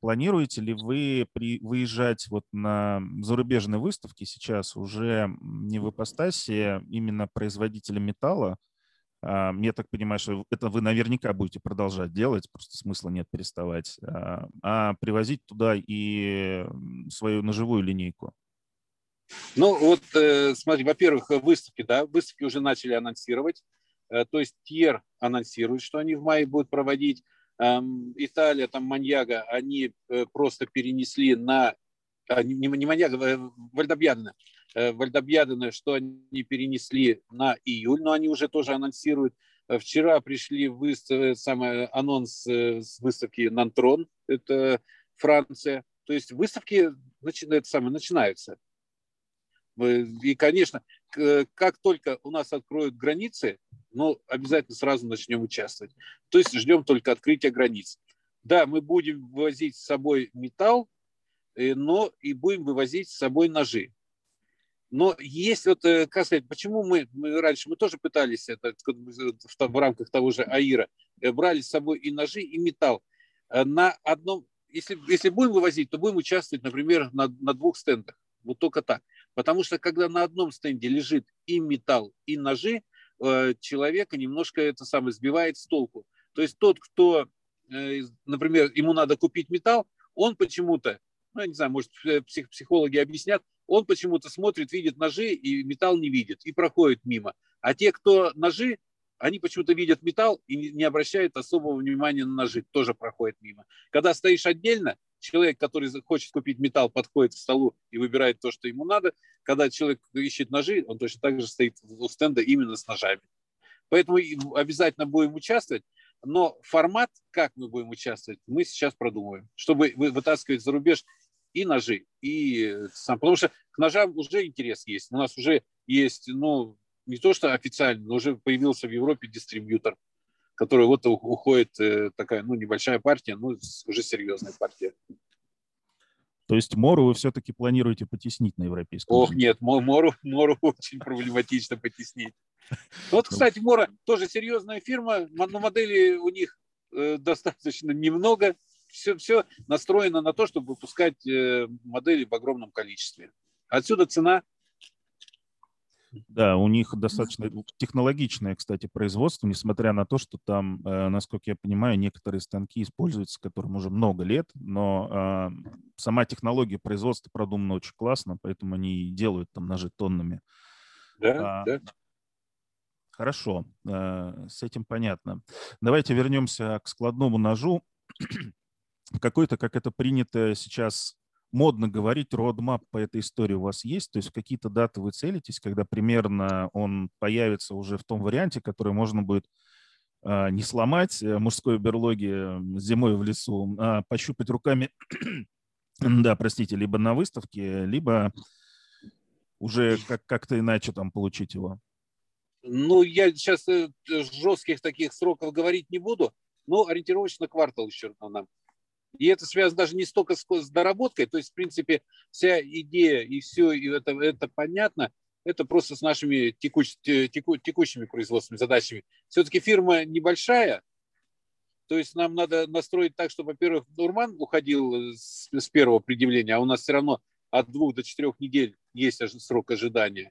Планируете ли вы при, выезжать вот на зарубежные выставки сейчас уже не в ипостаси именно производителя металла, а, я так понимаю, что это вы наверняка будете продолжать делать, просто смысла нет переставать, а, а привозить туда и свою ножевую линейку. Ну вот, э, смотри, во-первых, выставки, да, выставки уже начали анонсировать, э, то есть Тьер анонсирует, что они в мае будут проводить, Италия, там Маньяга, они э, просто перенесли на, а, не, не Маньяга, Вальдобьяна, Э, Вальдобьядена, что они перенесли на июль, но они уже тоже анонсируют. Э, вчера пришли выстав... Э, самый анонс с выставки Нантрон, это Франция. То есть выставки это самое, начинаются. И, конечно, как только у нас откроют границы, ну, обязательно сразу начнем участвовать. То есть ждем только открытия границ. Да, мы будем вывозить с собой металл, но и будем вывозить с собой ножи. Но есть вот, э, как сказать, почему мы, мы раньше, мы тоже пытались это в, в рамках того же АИРа, э, брали с собой и ножи, и металл. Э, на одном, если, если будем вывозить, то будем участвовать, например, на, на двух стендах. Вот только так. Потому что когда на одном стенде лежит и металл, и ножи, человека немножко это самое сбивает с толку. То есть тот, кто, например, ему надо купить металл, он почему-то, ну, я не знаю, может, псих, психологи объяснят, он почему-то смотрит, видит ножи и металл не видит и проходит мимо. А те, кто ножи, они почему-то видят металл и не обращают особого внимания на ножи, тоже проходят мимо. Когда стоишь отдельно, человек, который хочет купить металл, подходит к столу и выбирает то, что ему надо. Когда человек ищет ножи, он точно так же стоит у стенда именно с ножами. Поэтому обязательно будем участвовать. Но формат, как мы будем участвовать, мы сейчас продумываем, чтобы вытаскивать за рубеж и ножи, и сам, потому что к ножам уже интерес есть. У нас уже есть, ну, не то что официально, но уже появился в Европе дистрибьютор, который вот уходит э, такая, ну, небольшая партия, ну, уже серьезная партия. То есть Мору вы все-таки планируете потеснить на европейском Ох, рынке? нет, Мору, Мору очень проблематично потеснить. Вот, ну. кстати, Мора тоже серьезная фирма, но модели у них э, достаточно немного, все, все настроено на то, чтобы выпускать э, модели в огромном количестве. Отсюда цена. Да, у них достаточно технологичное, кстати, производство, несмотря на то, что там, э, насколько я понимаю, некоторые станки используются, которым уже много лет, но э, сама технология производства продумана очень классно, поэтому они делают там ножи тоннами. Да, а, да. Хорошо, с этим понятно. Давайте вернемся к складному ножу какой-то, как это принято сейчас модно говорить, родмап по этой истории у вас есть? То есть какие-то даты вы целитесь, когда примерно он появится уже в том варианте, который можно будет а, не сломать э, мужской берлоги зимой в лесу, а пощупать руками, да, простите, либо на выставке, либо Уже как- как-то иначе там получить его? Ну, я сейчас э, жестких таких сроков говорить не буду, но ориентировочно квартал еще нам. И это связано даже не столько с, доработкой, то есть, в принципе, вся идея и все и это, это понятно, это просто с нашими текуч, теку, текущими производственными задачами. Все-таки фирма небольшая, то есть нам надо настроить так, чтобы, во-первых, Урман уходил с, с первого предъявления, а у нас все равно от двух до четырех недель есть срок ожидания.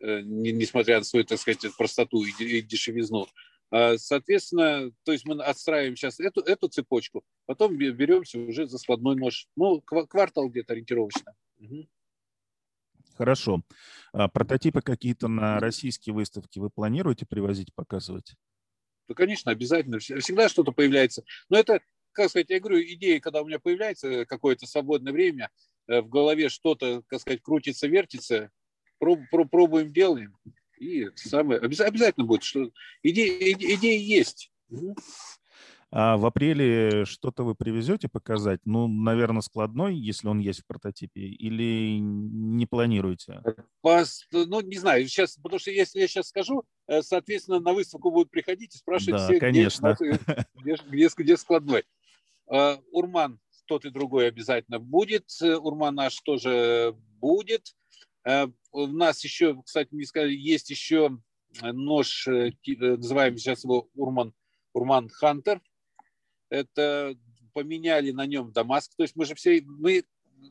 Э, несмотря на свою, так сказать, простоту и дешевизну. А, соответственно, то есть мы отстраиваем сейчас эту, эту цепочку, потом беремся уже за складной нож. Ну, квартал где-то ориентировочно. Угу. Хорошо. А прототипы какие-то на российские выставки вы планируете привозить, показывать? Ну, конечно, обязательно. Всегда что-то появляется. Но это, как сказать, я говорю, идея, когда у меня появляется какое-то свободное время, э, в голове что-то, как сказать, крутится, вертится, проб, проб, пробуем, делаем. И самое, обязательно будет, что идеи, идеи есть. А в апреле что-то вы привезете показать? Ну, наверное, складной, если он есть в прототипе, или не планируете? Ну, не знаю, сейчас, потому что если я сейчас скажу, э, соответственно, на выставку будут приходить и спрашивать да, все, конечно. Где, где, где, где складной. А, Урман тот и другой обязательно будет. Урман наш тоже будет. Э, у нас еще, кстати, мне сказали, есть еще нож, э, э, называем сейчас его Урман, Урман Хантер. Это поменяли на нем Дамаск. То есть мы же все, мы,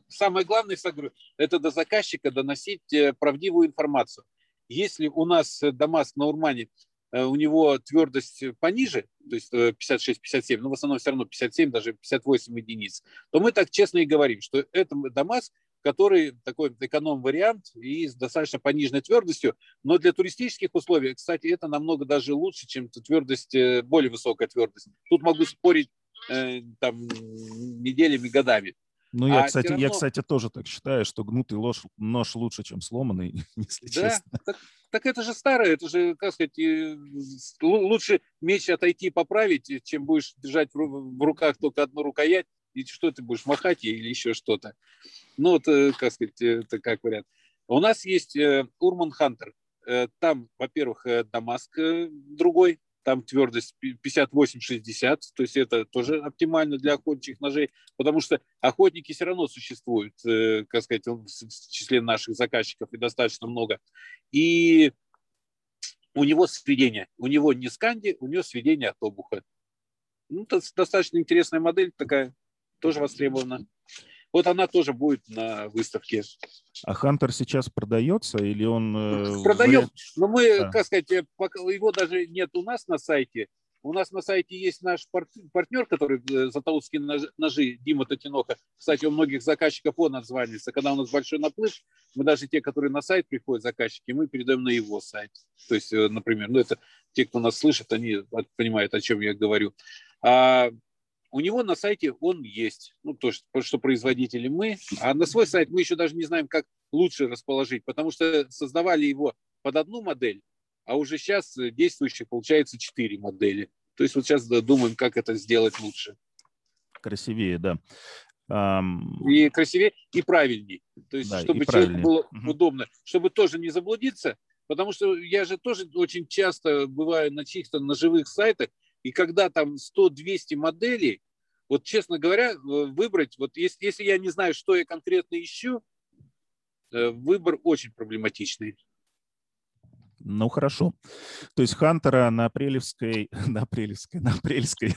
самое главное, говорю, это до заказчика доносить правдивую информацию. Если у нас Дамаск на Урмане, у него твердость пониже, то есть 56-57, но в основном все равно 57, даже 58 единиц, то мы так честно и говорим, что это Дамаск который такой эконом-вариант и с достаточно пониженной твердостью. Но для туристических условий, кстати, это намного даже лучше, чем твердость, э, более высокая твердость. Тут могу спорить э, там неделями, годами. Ну, я, а кстати, равно... я, кстати, тоже так считаю, что гнутый нож, нож лучше, чем сломанный, если да? честно. Так, так это же старое, это же, как сказать, лучше меч отойти и поправить, чем будешь держать в руках только одну рукоять, и что ты будешь махать ей или еще что-то. Ну, вот, э, как сказать, это как вариант. У нас есть э, Урман Хантер. Э, там, во-первых, Дамаск другой, там твердость 58-60, то есть это тоже оптимально для охотничьих ножей, потому что охотники все равно существуют, как сказать, в числе наших заказчиков и достаточно много. И у него сведение, у него не сканди, у него сведение от обуха. Ну, это достаточно интересная модель такая, тоже востребована. Вот она тоже будет на выставке. А Хантер сейчас продается или он... Э, Продаем, но мы, да. как сказать, э, его даже нет у нас на сайте. У нас на сайте есть наш партнер, который э, Затаутские ножи, Дима Татиноха. Кстати, у многих заказчиков он отзванивается. Когда у нас большой наплыв, мы даже те, которые на сайт приходят, заказчики, мы передаем на его сайт. То есть, например, ну это те, кто нас слышит, они понимают, о чем я говорю. А у него на сайте он есть, ну, то, что, что производители мы, а на свой сайт мы еще даже не знаем, как лучше расположить, потому что создавали его под одну модель, а уже сейчас действующих получается четыре модели. То есть вот сейчас думаем, как это сделать лучше. Красивее, да. Um... И красивее, и правильнее. То есть, да, чтобы человеку было угу. удобно, чтобы тоже не заблудиться, потому что я же тоже очень часто бываю на чьих-то ножевых сайтах, и когда там 100-200 моделей, вот честно говоря, э, выбрать, вот если, если я не знаю, что я конкретно ищу, э, выбор очень проблематичный. Ну, хорошо. То есть Хантера на апрелевской, на апрелевской, на апрельской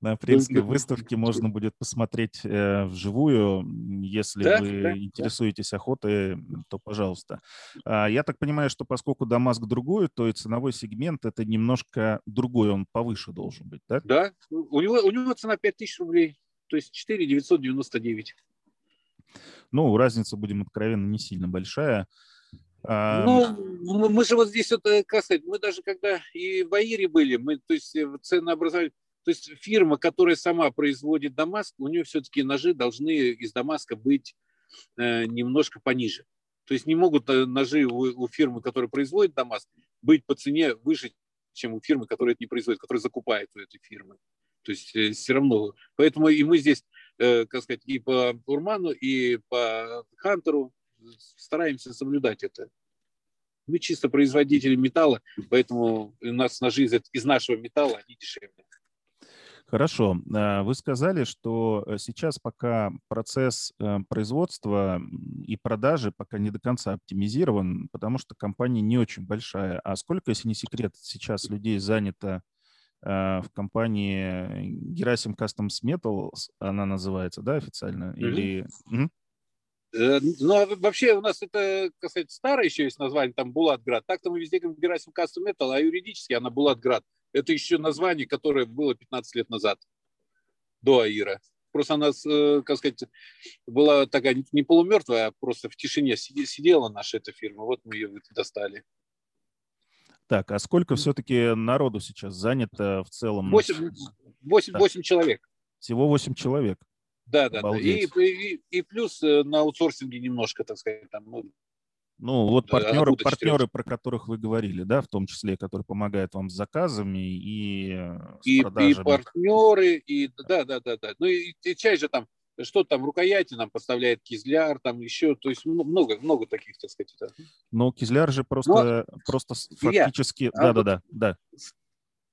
на апрельской выставке можно будет посмотреть э, вживую. Если да, вы да, интересуетесь охотой, то пожалуйста. А, я так понимаю, что поскольку Дамаск другой, то и ценовой сегмент это немножко другой, он повыше должен быть, да? Да, у него, у него цена 5000 рублей, то есть 4 999. Ну, разница, будем откровенно, не сильно большая. Ну, мы же вот здесь, вот, э, сказать, мы даже когда и в Аире были, мы, то есть э, ценообразование, то есть фирма, которая сама производит Дамаск, у нее все-таки ножи должны из Дамаска быть э, немножко пониже. То есть не могут э, ножи у, фирмы, которая производит Дамаск, быть по цене выше, чем у фирмы, которая это не производит, которая закупает у этой фирмы. То есть э, все равно. Поэтому и мы здесь, как сказать, и по Урману, и по Хантеру, стараемся соблюдать это. Мы чисто производители металла, поэтому у нас ножи из, из нашего металла, они дешевле. Хорошо. А, вы сказали, что э, сейчас пока процесс э, производства и продажи пока не до конца оптимизирован, потому что компания не очень большая. А сколько, если не секрет, сейчас людей занято в компании Gerasim Customs Metals, она называется, да, официально? Или... Mm-hmm. Ну, а вообще у нас это, сказать, старое еще есть название, там Булатград. Так-то мы везде говорим Герасим Custom Metal, а юридически она Булатград. Это еще название, которое было 15 лет назад, до Аира. Просто она, э, как сказать, была такая не полумертвая, а просто в тишине сидела наша эта фирма. Вот мы ее достали. Так, а сколько все-таки народу сейчас занято в целом? 8, 8, 8 человек. Всего 8 человек. Да, да, да. И, и, и плюс э, на аутсорсинге немножко, так сказать, там, ну, ну, вот партнеры, партнеры, про которых вы говорили, да, в том числе, которые помогают вам с заказами и э, с и, продажами. И партнеры, и да, да, да, да. Ну и, и часть же там, что там, рукояти нам поставляет Кизляр, там еще, то есть много, много таких, так сказать. Да. Но Кизляр же просто, Но, просто фактически, да, да, да, да.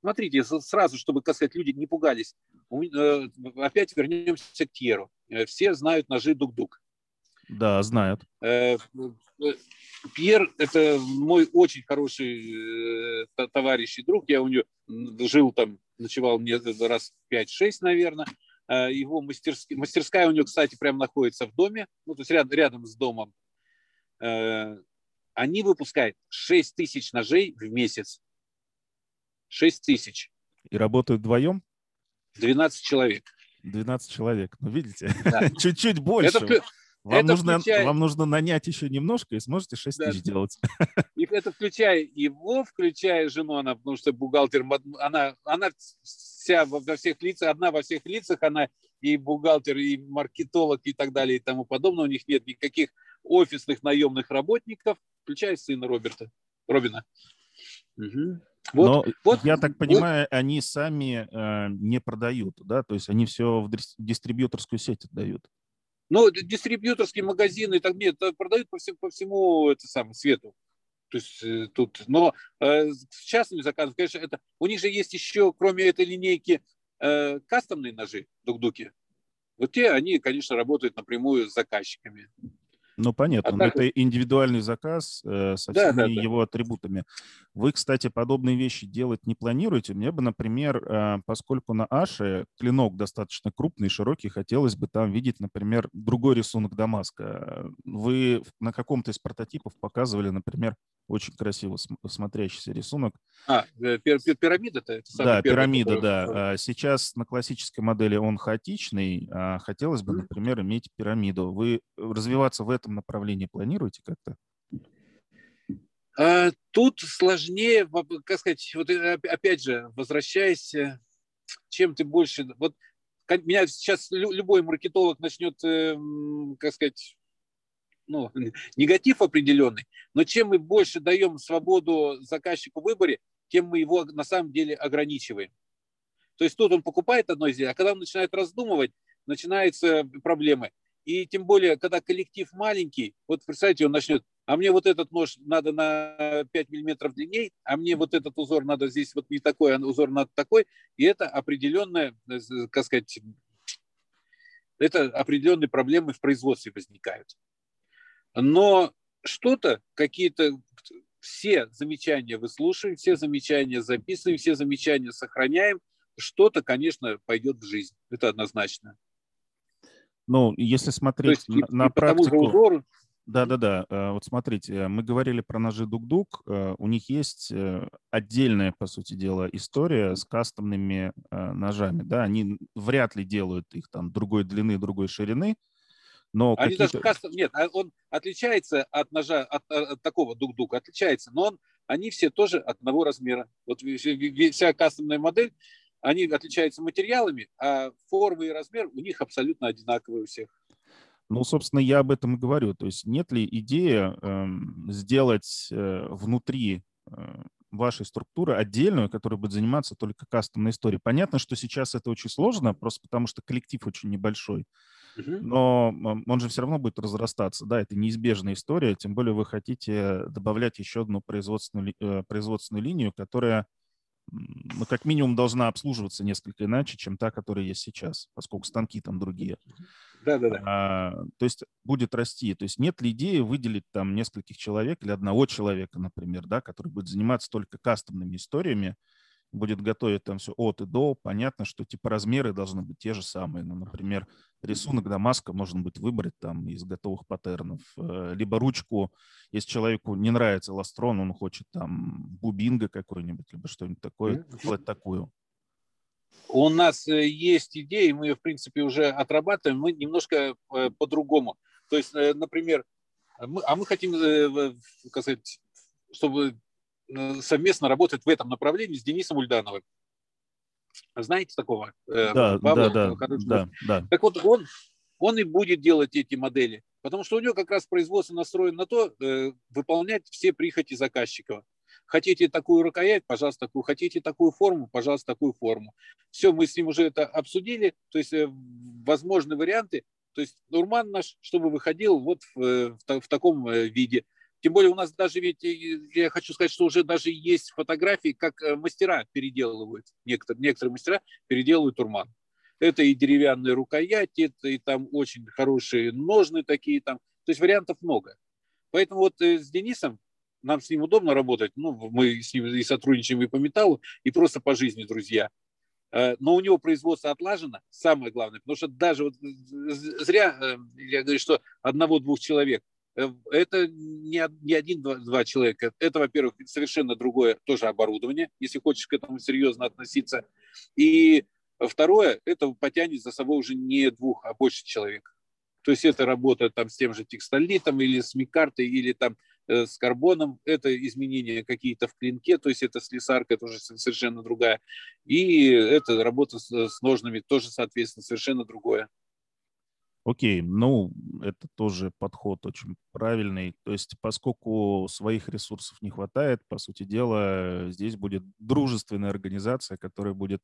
Смотрите, сразу, чтобы, так сказать, люди не пугались, э, опять вернемся к Тьеру. Э, все знают ножи Дук-Дук. Да, знают. Пьер – это мой очень хороший э, товарищ и друг. Я у него жил там, ночевал мне раз 5-6, наверное. Э, его мастерская, мастерская у него, кстати, прямо находится в доме, ну, то есть ряд, рядом с домом. Э, они выпускают 6 тысяч ножей в месяц. 6 тысяч. И работают вдвоем? 12 человек. 12 человек. Ну, видите, да. чуть-чуть больше. Это, вам, это нужно, включая... вам нужно нанять еще немножко, и сможете 6 да. тысяч делать. И это включая его, включая жену, она, потому что бухгалтер, она, она вся во всех лицах, одна во всех лицах, она и бухгалтер, и маркетолог, и так далее, и тому подобное. У них нет никаких офисных наемных работников, включая сына Роберта, Робина. Угу. Вот, Но вот, я так понимаю, вот. они сами э, не продают, да, то есть они все в дистрибьюторскую сеть отдают. Ну, дистрибьюторские магазины так нет, продают по всему, по всему это самое, свету. То есть э, тут, но э, с частными заказами, конечно, это у них же есть еще, кроме этой линейки, э, кастомные ножи, дук-дуки. Вот те, они, конечно, работают напрямую с заказчиками. Ну, понятно. А так... Это индивидуальный заказ э, со всеми да, да, его атрибутами. Вы, кстати, подобные вещи делать не планируете? Мне бы, например, э, поскольку на Аше клинок достаточно крупный, широкий, хотелось бы там видеть, например, другой рисунок Дамаска. Вы на каком-то из прототипов показывали, например, очень красиво смотрящийся рисунок. А, э, пирамида-то? Это да, пирамида, да. Сейчас на классической модели он хаотичный, а хотелось бы, например, иметь пирамиду. Вы развиваться в этом направлении планируете как-то? А, тут сложнее, как сказать, вот э, опять же, возвращаясь, э, чем ты больше... Вот меня сейчас любой маркетолог начнет, как сказать, ну, негатив определенный, но чем мы больше даем свободу заказчику в выборе, тем мы его на самом деле ограничиваем. То есть тут он покупает одно изделие, а когда он начинает раздумывать, начинаются проблемы. И тем более, когда коллектив маленький, вот представьте, он начнет, а мне вот этот нож надо на 5 миллиметров длинней, а мне вот этот узор надо здесь вот не такой, а узор надо такой. И это определенная, как сказать, это определенные проблемы в производстве возникают. Но что-то, какие-то, все замечания выслушиваем, все замечания записываем, все замечания сохраняем, что-то, конечно, пойдет в жизнь. Это однозначно. Ну, если смотреть есть, на, на практику... Да-да-да. Э, вот смотрите, мы говорили про ножи Дук-Дук. Э, у них есть э, отдельная, по сути дела, история с кастомными ножами. Да, они вряд ли делают их там другой длины, другой ширины. Но Они даже кастом, нет, а он отличается от ножа, от, от такого дук-дука, отличается, но он, они все тоже одного размера. Вот вся кастомная модель, они отличаются материалами, а форма и размер у них абсолютно одинаковые у всех. Ну, собственно, я об этом и говорю. То есть нет ли идеи э, сделать э, внутри э, вашей структуры отдельную, которая будет заниматься только кастомной историей? Понятно, что сейчас это очень сложно, просто потому что коллектив очень небольшой. но он же все равно будет разрастаться. Да, это неизбежная история, тем более вы хотите добавлять еще одну производственную, э, производственную линию, которая ну, как минимум должна обслуживаться несколько иначе, чем та, которая есть сейчас, поскольку станки там другие. Да, да, да. А, то есть будет расти. То есть нет ли идеи выделить там нескольких человек или одного человека, например, да, который будет заниматься только кастомными историями, будет готовить там все от и до, понятно, что типа размеры должны быть те же самые. Ну, например, рисунок Дамаска можно быть выбрать там из готовых паттернов. Э, либо ручку, если человеку не нравится ластрон, он хочет там бубинга какой-нибудь, либо что-нибудь такое, делать такую. У нас э, есть идеи, мы ее, в принципе, уже отрабатываем, мы немножко э, по-другому. То есть, например, мы, а мы хотим, как сказать, чтобы Э, совместно работает в этом направлении с Денисом Ульдановым. Знаете такого? Э, да, Павла, да, да, да, да. Так вот, он, он и будет делать эти модели, потому что у него как раз производство настроено на то, э, выполнять все прихоти заказчиков. Хотите такую рукоять, пожалуйста, такую. Хотите такую форму, пожалуйста, такую форму. Все, мы с ним уже это обсудили. То есть э, возможные варианты. То есть Нурман наш, чтобы выходил вот в, в, в таком виде. Тем более у нас даже ведь, я хочу сказать, что уже даже есть фотографии, как э, мастера переделывают, некоторые, некоторые мастера переделывают урман. Это и деревянные рукояти, это и там очень хорошие ножны такие там. То есть вариантов много. Поэтому вот э, с Денисом нам с ним удобно работать. Ну, мы с ним и сотрудничаем и по металлу, и просто по жизни, друзья. Э, но у него производство отлажено, самое главное, потому что даже вот зря я говорю, что одного-двух человек Э, это не, не один-два человека. Это, во-первых, совершенно другое тоже оборудование, если хочешь к этому серьезно относиться. И второе, это потянет за собой уже не двух, а больше человек. То есть это работа там с тем же текстолитом или с микартой, или там э, с карбоном, это изменения какие-то в клинке, то есть это слесарка, это уже совершенно другая. И это работа с, с ножными тоже, соответственно, совершенно другое. Окей, ну, это тоже подход очень правильный. То есть, поскольку своих ресурсов не хватает, по сути дела, здесь будет дружественная организация, которая будет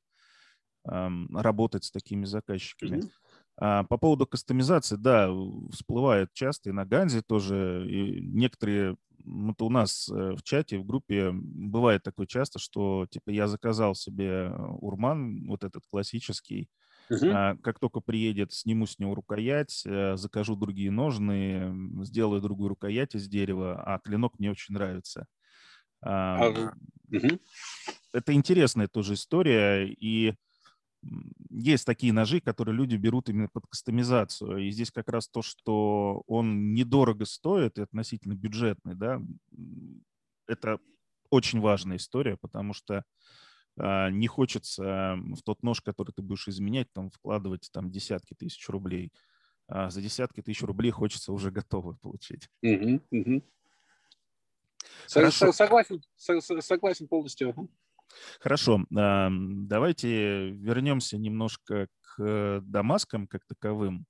эм, работать с такими заказчиками. Mm-hmm. А, по поводу кастомизации, да, всплывает часто, и на Ганзе тоже, и некоторые, вот у нас э, в чате, в группе бывает такое часто, что, типа, я заказал себе урман, вот этот классический, Угу. Как только приедет, сниму с него рукоять, э, закажу другие ножны, сделаю другую рукоять из дерева, а клинок мне очень нравится. А, угу. Это интересная тоже история, и есть такие ножи, которые люди берут именно под кастомизацию. И здесь как раз то, что он недорого стоит и относительно бюджетный, да, это очень важная история, потому что а, не хочется в тот нож, который ты будешь изменять, там вкладывать там десятки тысяч рублей. А за десятки тысяч рублей хочется уже готовы получить. Угу, угу. Хорошо. Согласен, согласен полностью. Хорошо, давайте вернемся немножко к Дамаскам как таковым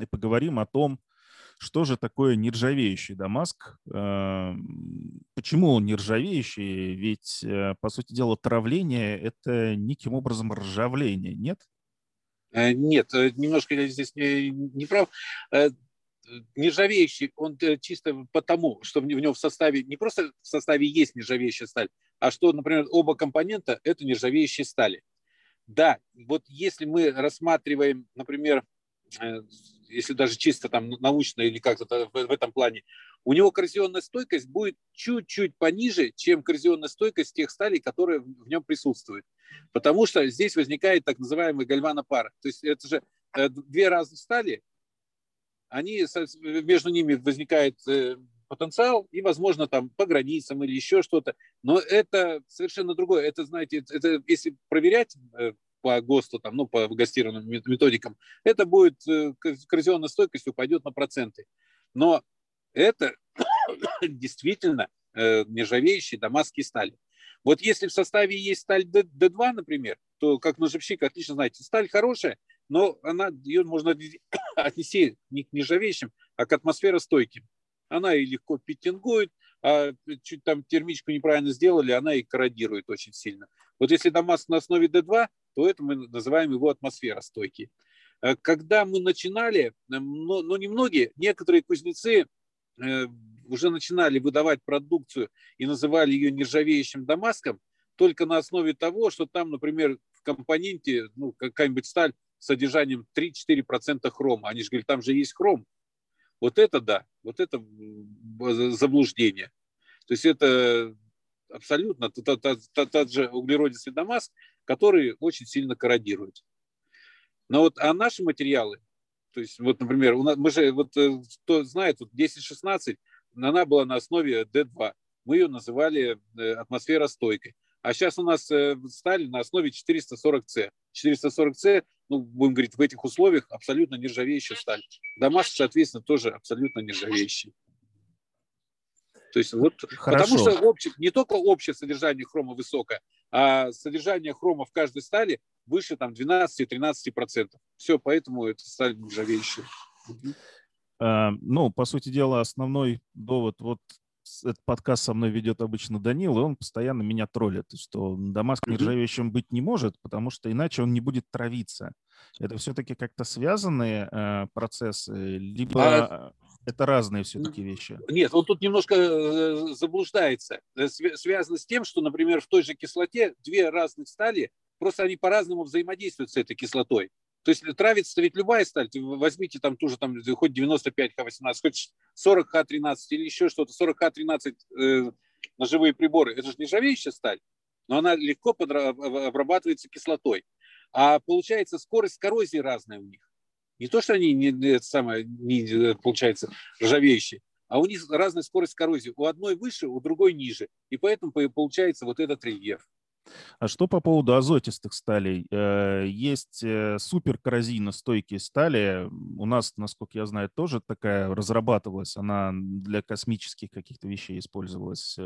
и поговорим о том, что же такое нержавеющий Дамаск? Почему он нержавеющий? Ведь, э, по сути дела, травление – это неким образом ржавление, нет? Э, нет, э, немножко я здесь не, не прав. Нержавеющий, он чисто потому, что в нем в составе, не просто в составе есть нержавеющая сталь, а что, например, оба компонента – это нержавеющие стали. Да, вот если мы рассматриваем, например, если даже чисто там научно или как-то в, этом плане, у него коррозионная стойкость будет чуть-чуть пониже, чем коррозионная стойкость тех сталей, которые в нем присутствуют. Потому что здесь возникает так называемый гальванопара. То есть это же э, две разных стали, они, между ними возникает э, потенциал, и, возможно, там по границам или еще что-то. Но это совершенно другое. Это, знаете, это, если проверять э, по ГОСТу, там, ну, по гастированным методикам, это будет, э, коррозионная стойкость упадет на проценты. Но это действительно э, нержавеющие дамасские стали. Вот если в составе есть сталь D2, например, то, как ножевщик, отлично знаете, сталь хорошая, но она, ее можно отнести не к нержавеющим, а к атмосферостойким. Она и легко питтингует, а чуть там термичку неправильно сделали, она и корродирует очень сильно. Вот если Дамаск на основе D2, то это мы называем его атмосферостойкий. Когда мы начинали, но, но не многие, некоторые кузнецы уже начинали выдавать продукцию и называли ее нержавеющим Дамаском, только на основе того, что там, например, в компоненте, ну, какая-нибудь сталь с содержанием 3-4% хрома. Они же говорят, там же есть хром. Вот это да, вот это заблуждение. То есть это абсолютно тот, тот, тот, тот же углеродистый Дамаск, который очень сильно корродирует. Но вот а наши материалы, то есть вот, например, у нас, мы же, вот э, кто знает, вот 10-16, она была на основе D2. Мы ее называли э, атмосферостойкой. А сейчас у нас э, стали на основе 440C. 440C, ну, будем говорить, в этих условиях абсолютно нержавеющая сталь. Дамаск, соответственно, тоже абсолютно нержавеющий. То есть вот, Хорошо. потому что общий, не только общее содержание хрома высокое, а содержание хрома в каждой стали выше там 12-13%. Все, поэтому это сталь нержавеющая. Э, ну, по сути дела, основной довод, вот этот подкаст со мной ведет обычно Данил, и он постоянно меня троллит, что Дамаск нержавеющим быть не может, потому что иначе он не будет травиться. Это все-таки как-то связанные э, процессы, либо а... это разные все-таки вещи? Нет, он тут немножко э, заблуждается. Э, связано с тем, что, например, в той же кислоте две разных стали, просто они по-разному взаимодействуют с этой кислотой. То есть травится ведь любая сталь, возьмите там ту же, там, хоть 95 Х18, хоть 40 Х13 или еще что-то, 40 Х13 э, ножевые приборы, это же нержавеющая сталь, но она легко обрабатывается кислотой. А получается скорость коррозии разная у них. Не то, что они не, это самое, не, получается ржавеющие, а у них разная скорость коррозии. У одной выше, у другой ниже. И поэтому получается вот этот рельеф. А что по поводу азотистых сталей? Э, есть э, суперкоррозийно-стойкие стали. У нас, насколько я знаю, тоже такая разрабатывалась. Она для космических каких-то вещей использовалась.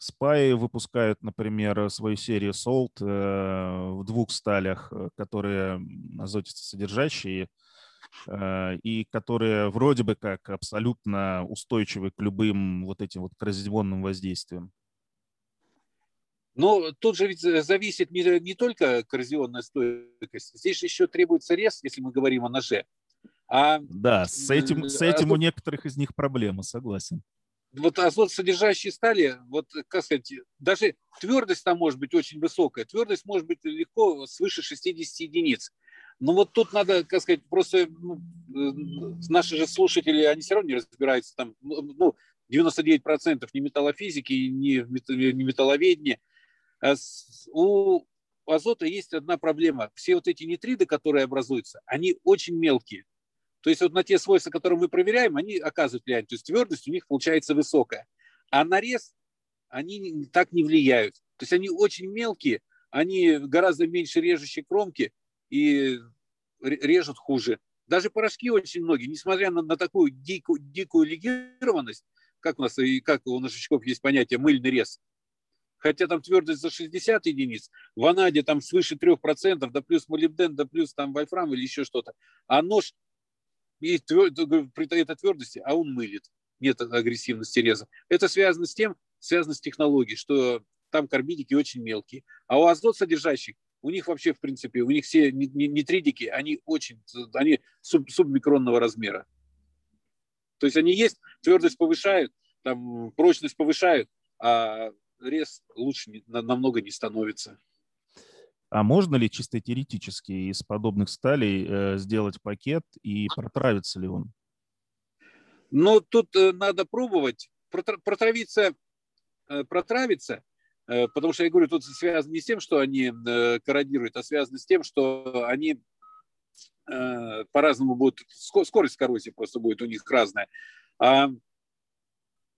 Спаи выпускают, например, свою серию Salt э, в двух сталях, которые азотисто содержащие и которые вроде бы как абсолютно устойчивы к любым вот этим вот коррозионным воздействиям. Но тут же ведь зависит не, не только коррозионная стойкость, здесь еще требуется рез, если мы говорим о ноже. А, да, с этим, с этим а, у некоторых из них проблемы, согласен. Вот азот, содержащий стали, вот, как сказать, даже твердость там может быть очень высокая, твердость может быть легко свыше 60 единиц. Но вот тут надо, как сказать, просто ну, э, наши же слушатели, они все равно не разбираются там, ну, 99% ни металлофизики, ни, ни металловедения. А у азота есть одна проблема. Все вот эти нитриды, которые образуются, они очень мелкие. То есть вот на те свойства, которые мы проверяем, они оказывают влияние. То есть твердость у них получается высокая. А нарез они так не влияют. То есть они очень мелкие, они гораздо меньше режущей кромки и режут хуже. Даже порошки очень многие, несмотря на, на такую дикую, дикую легированность, как у нас и как у нашичков есть понятие мыльный рез, хотя там твердость за 60 единиц, в анаде там свыше 3%, да плюс молибден, да плюс там вольфрам или еще что-то. А нож есть тверд, при этой твердости, а он мылит. Нет агрессивности реза. Это связано с тем, связано с технологией, что там карбидики очень мелкие. А у азот содержащих, у них вообще, в принципе, у них все нитридики, они очень, они суб, субмикронного размера. То есть они есть, твердость повышают, там, прочность повышают, а рез лучше намного не становится. А можно ли чисто теоретически из подобных сталей э, сделать пакет и протравится ли он? Ну, тут э, надо пробовать. Протравиться, э, протравиться, потому что я говорю, тут связано не с тем, что они корродируют, а связано с тем, что они по-разному будут, скорость коррозии просто будет у них разная. А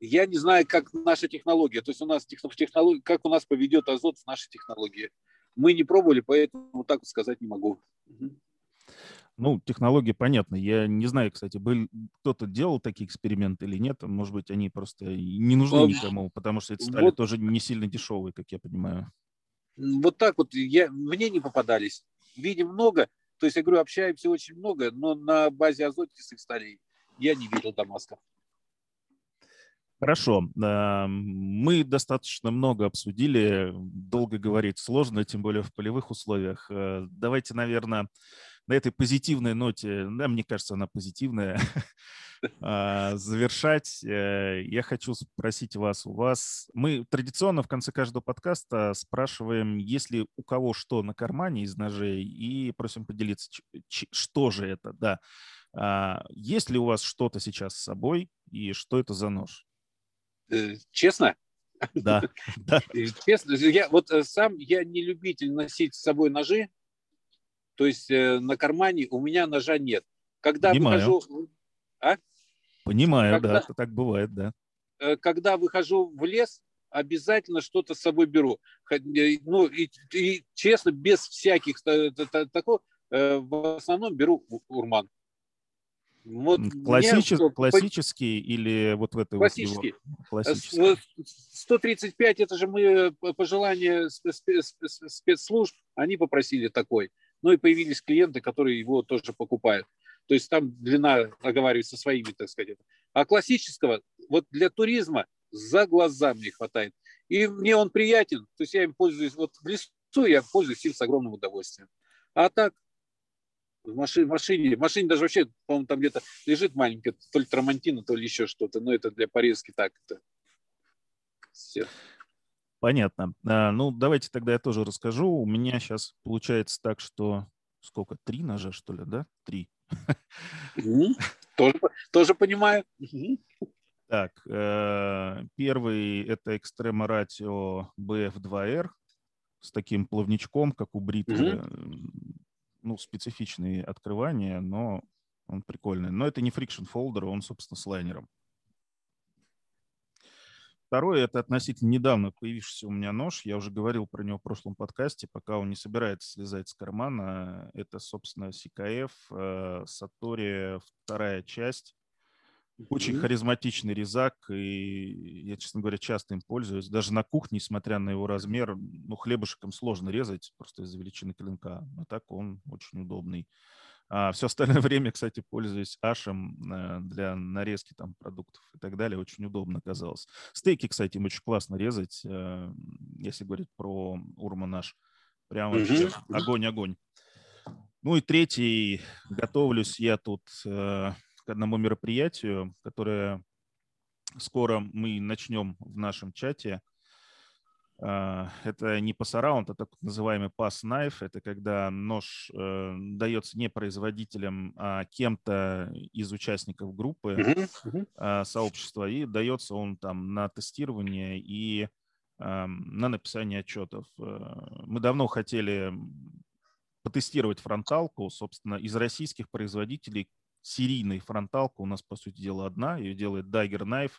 я не знаю, как наша технология, то есть у нас технология, как у нас поведет азот в нашей технологии. Мы не пробовали, поэтому так сказать не могу. Ну, технология понятна. Я не знаю, кстати, был кто-то делал такие эксперименты или нет. Может быть, они просто не нужны никому, потому что эти стали вот, тоже не сильно дешевые, как я понимаю. Вот так вот я, мне не попадались. Видим много, то есть я говорю, общаемся очень много, но на базе азотистых сталей я не видел Дамаска. Хорошо. Мы достаточно много обсудили. Долго говорить сложно, тем более в полевых условиях. Э, давайте, наверное, на этой позитивной ноте, да, мне кажется, она позитивная, а, завершать, э, я хочу спросить вас, у вас, мы традиционно в конце каждого подкаста спрашиваем, есть ли у кого что на кармане из ножей, и просим поделиться, что же это, да. А, есть ли у вас что-то сейчас с собой, и что это за нож? Э, честно? Да, да. Честно, я вот э, сам я не любитель носить с собой ножи, то есть на кармане у меня ножа нет. Когда Понимаю. выхожу, а? Понимаю, когда, да, так бывает, да. Э, когда выхожу в лес, обязательно что-то с собой беру. Э, ну, и, и честно, без всяких такого, э, в основном беру урман. Вот Классичес, мне, классический или вот в этой классический. Вот классический. 135 это же мы пожелания спецслужб, они попросили такой. Ну и появились клиенты, которые его тоже покупают. То есть там длина оговаривается своими, так сказать. А классического вот для туризма за глаза мне хватает. И мне он приятен. То есть я им пользуюсь. Вот в лесу я пользуюсь им с огромным удовольствием. А так в машине, в машине, в машине даже вообще, по-моему, там где-то лежит маленькая, то ли трамантина, то ли еще что-то, но это для порезки так. Это все. Понятно. А, ну, давайте тогда я тоже расскажу. У меня сейчас получается так, что сколько? Три ножа, что ли, да? Три. Тоже, тоже понимаю. Так, э, первый это Extrema Ratio BF2R с таким плавничком, как у Брита. Ну, специфичные открывания, но он прикольный. Но это не Friction Folder, он, собственно, с лайнером. Второе – это относительно недавно появившийся у меня нож. Я уже говорил про него в прошлом подкасте, пока он не собирается слезать с кармана. Это, собственно, CKF, э, Сатори, вторая часть. Очень харизматичный резак, и я, честно говоря, часто им пользуюсь. Даже на кухне, несмотря на его размер, ну, хлебушком сложно резать, просто из-за величины клинка. А так он очень удобный. А все остальное время, кстати, пользуюсь ашем э, для нарезки там продуктов и так далее. Очень удобно оказалось. Стейки, кстати, им очень классно резать, э, если говорить про Урман наш. Прям вообще огонь-огонь. Ну и третий, готовлюсь я тут э, к одному мероприятию, которое скоро мы начнем в нашем чате. А, это не пассараунд, а так называемый pass knife. Это когда нож э, дается не производителем, а кем-то из участников группы uh-huh, сообщества, и дается он там на тестирование и э, на написание отчетов. Э, мы давно хотели потестировать фронталку, собственно, из российских производителей серийной фронталка у нас, по сути дела, одна. Ее делает Dagger Knife.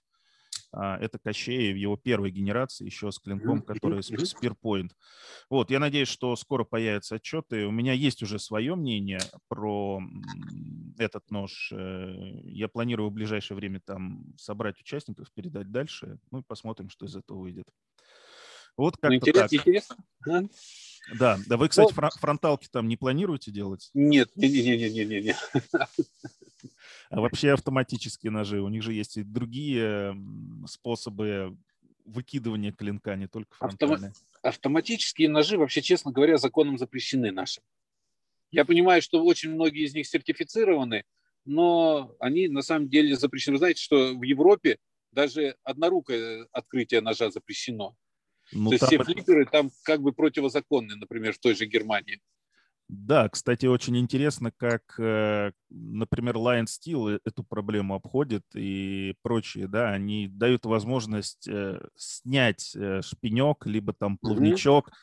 А, это Кощеев, его первой генерации, еще с клинком, который Spearpoint. Вот, я надеюсь, что скоро появятся отчеты. У меня есть уже свое мнение про этот нож. Э, я планирую в ближайшее время там собрать участников, передать дальше. Ну и посмотрим, что из этого выйдет. Вот как-то ну, интересно, так. Интересно. Да, да. Вы, кстати, ну, фронталки там не планируете делать? Нет, не, не, не, не, не, не. А вообще автоматические ножи, у них же есть и другие способы выкидывания клинка, не только фронтальные. Автоматические ножи, вообще, честно говоря, законом запрещены нашим. Я понимаю, что очень многие из них сертифицированы, но они на самом деле запрещены. Вы знаете, что в Европе даже однорукое открытие ножа запрещено. Ну, То есть все флипперы там как бы противозаконны, например, в той же Германии. Да, кстати, очень интересно, как, э, например, Lion Steel э, эту проблему обходит и прочие, да, они дают возможность э, снять шпинек, либо там плавничок mm-hmm.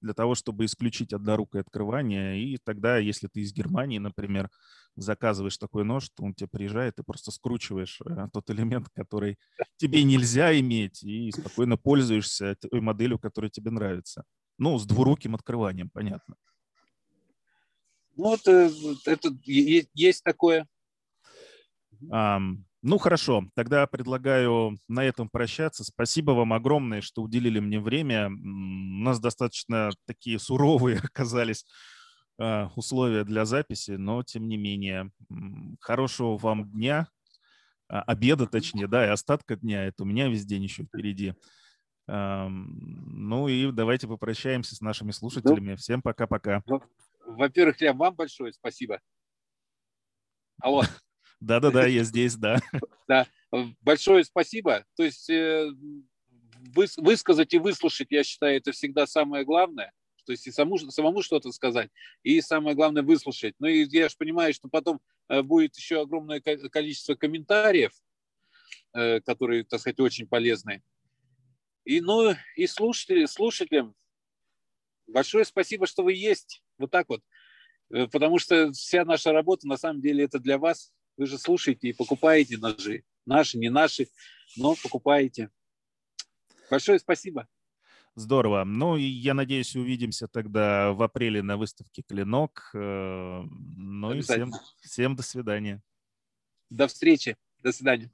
для того, чтобы исключить однорукое открывание, и тогда, если ты из Германии, например, заказываешь такой нож, то он тебе приезжает, ты просто скручиваешь тот элемент, который тебе нельзя иметь, и спокойно пользуешься той моделью, которая тебе нравится. Ну, с двуруким открыванием, понятно. Ну, вот э, это есть такое. Um, ну, хорошо. Тогда предлагаю на этом прощаться. Спасибо вам огромное, что уделили мне время. У нас достаточно такие суровые оказались условия для записи, но тем не менее. Хорошего вам дня, uh, обеда точнее, да, и остатка дня. Это у меня весь день еще впереди. Um, ну и давайте попрощаемся с нашими слушателями. Всем пока-пока. во-первых, Лям, вам большое спасибо. Алло. Да-да-да, я здесь, да. Да, большое спасибо. То есть э, высказать и выслушать, я считаю, это всегда самое главное. То есть и саму, самому что-то сказать, и самое главное выслушать. Ну и я же понимаю, что потом э, будет еще огромное количество комментариев, э, которые, так сказать, очень полезны. И, ну, и слушатели, слушателям большое спасибо, что вы есть. Вот так вот. Э, потому что вся наша работа, на самом деле, это для вас. Вы же слушаете и покупаете ножи. Наши, не наши, но покупаете. Большое спасибо. Здорово. Ну, и я надеюсь, увидимся тогда в апреле на выставке «Клинок». Э, ну и всем, всем до свидания. До встречи. До свидания.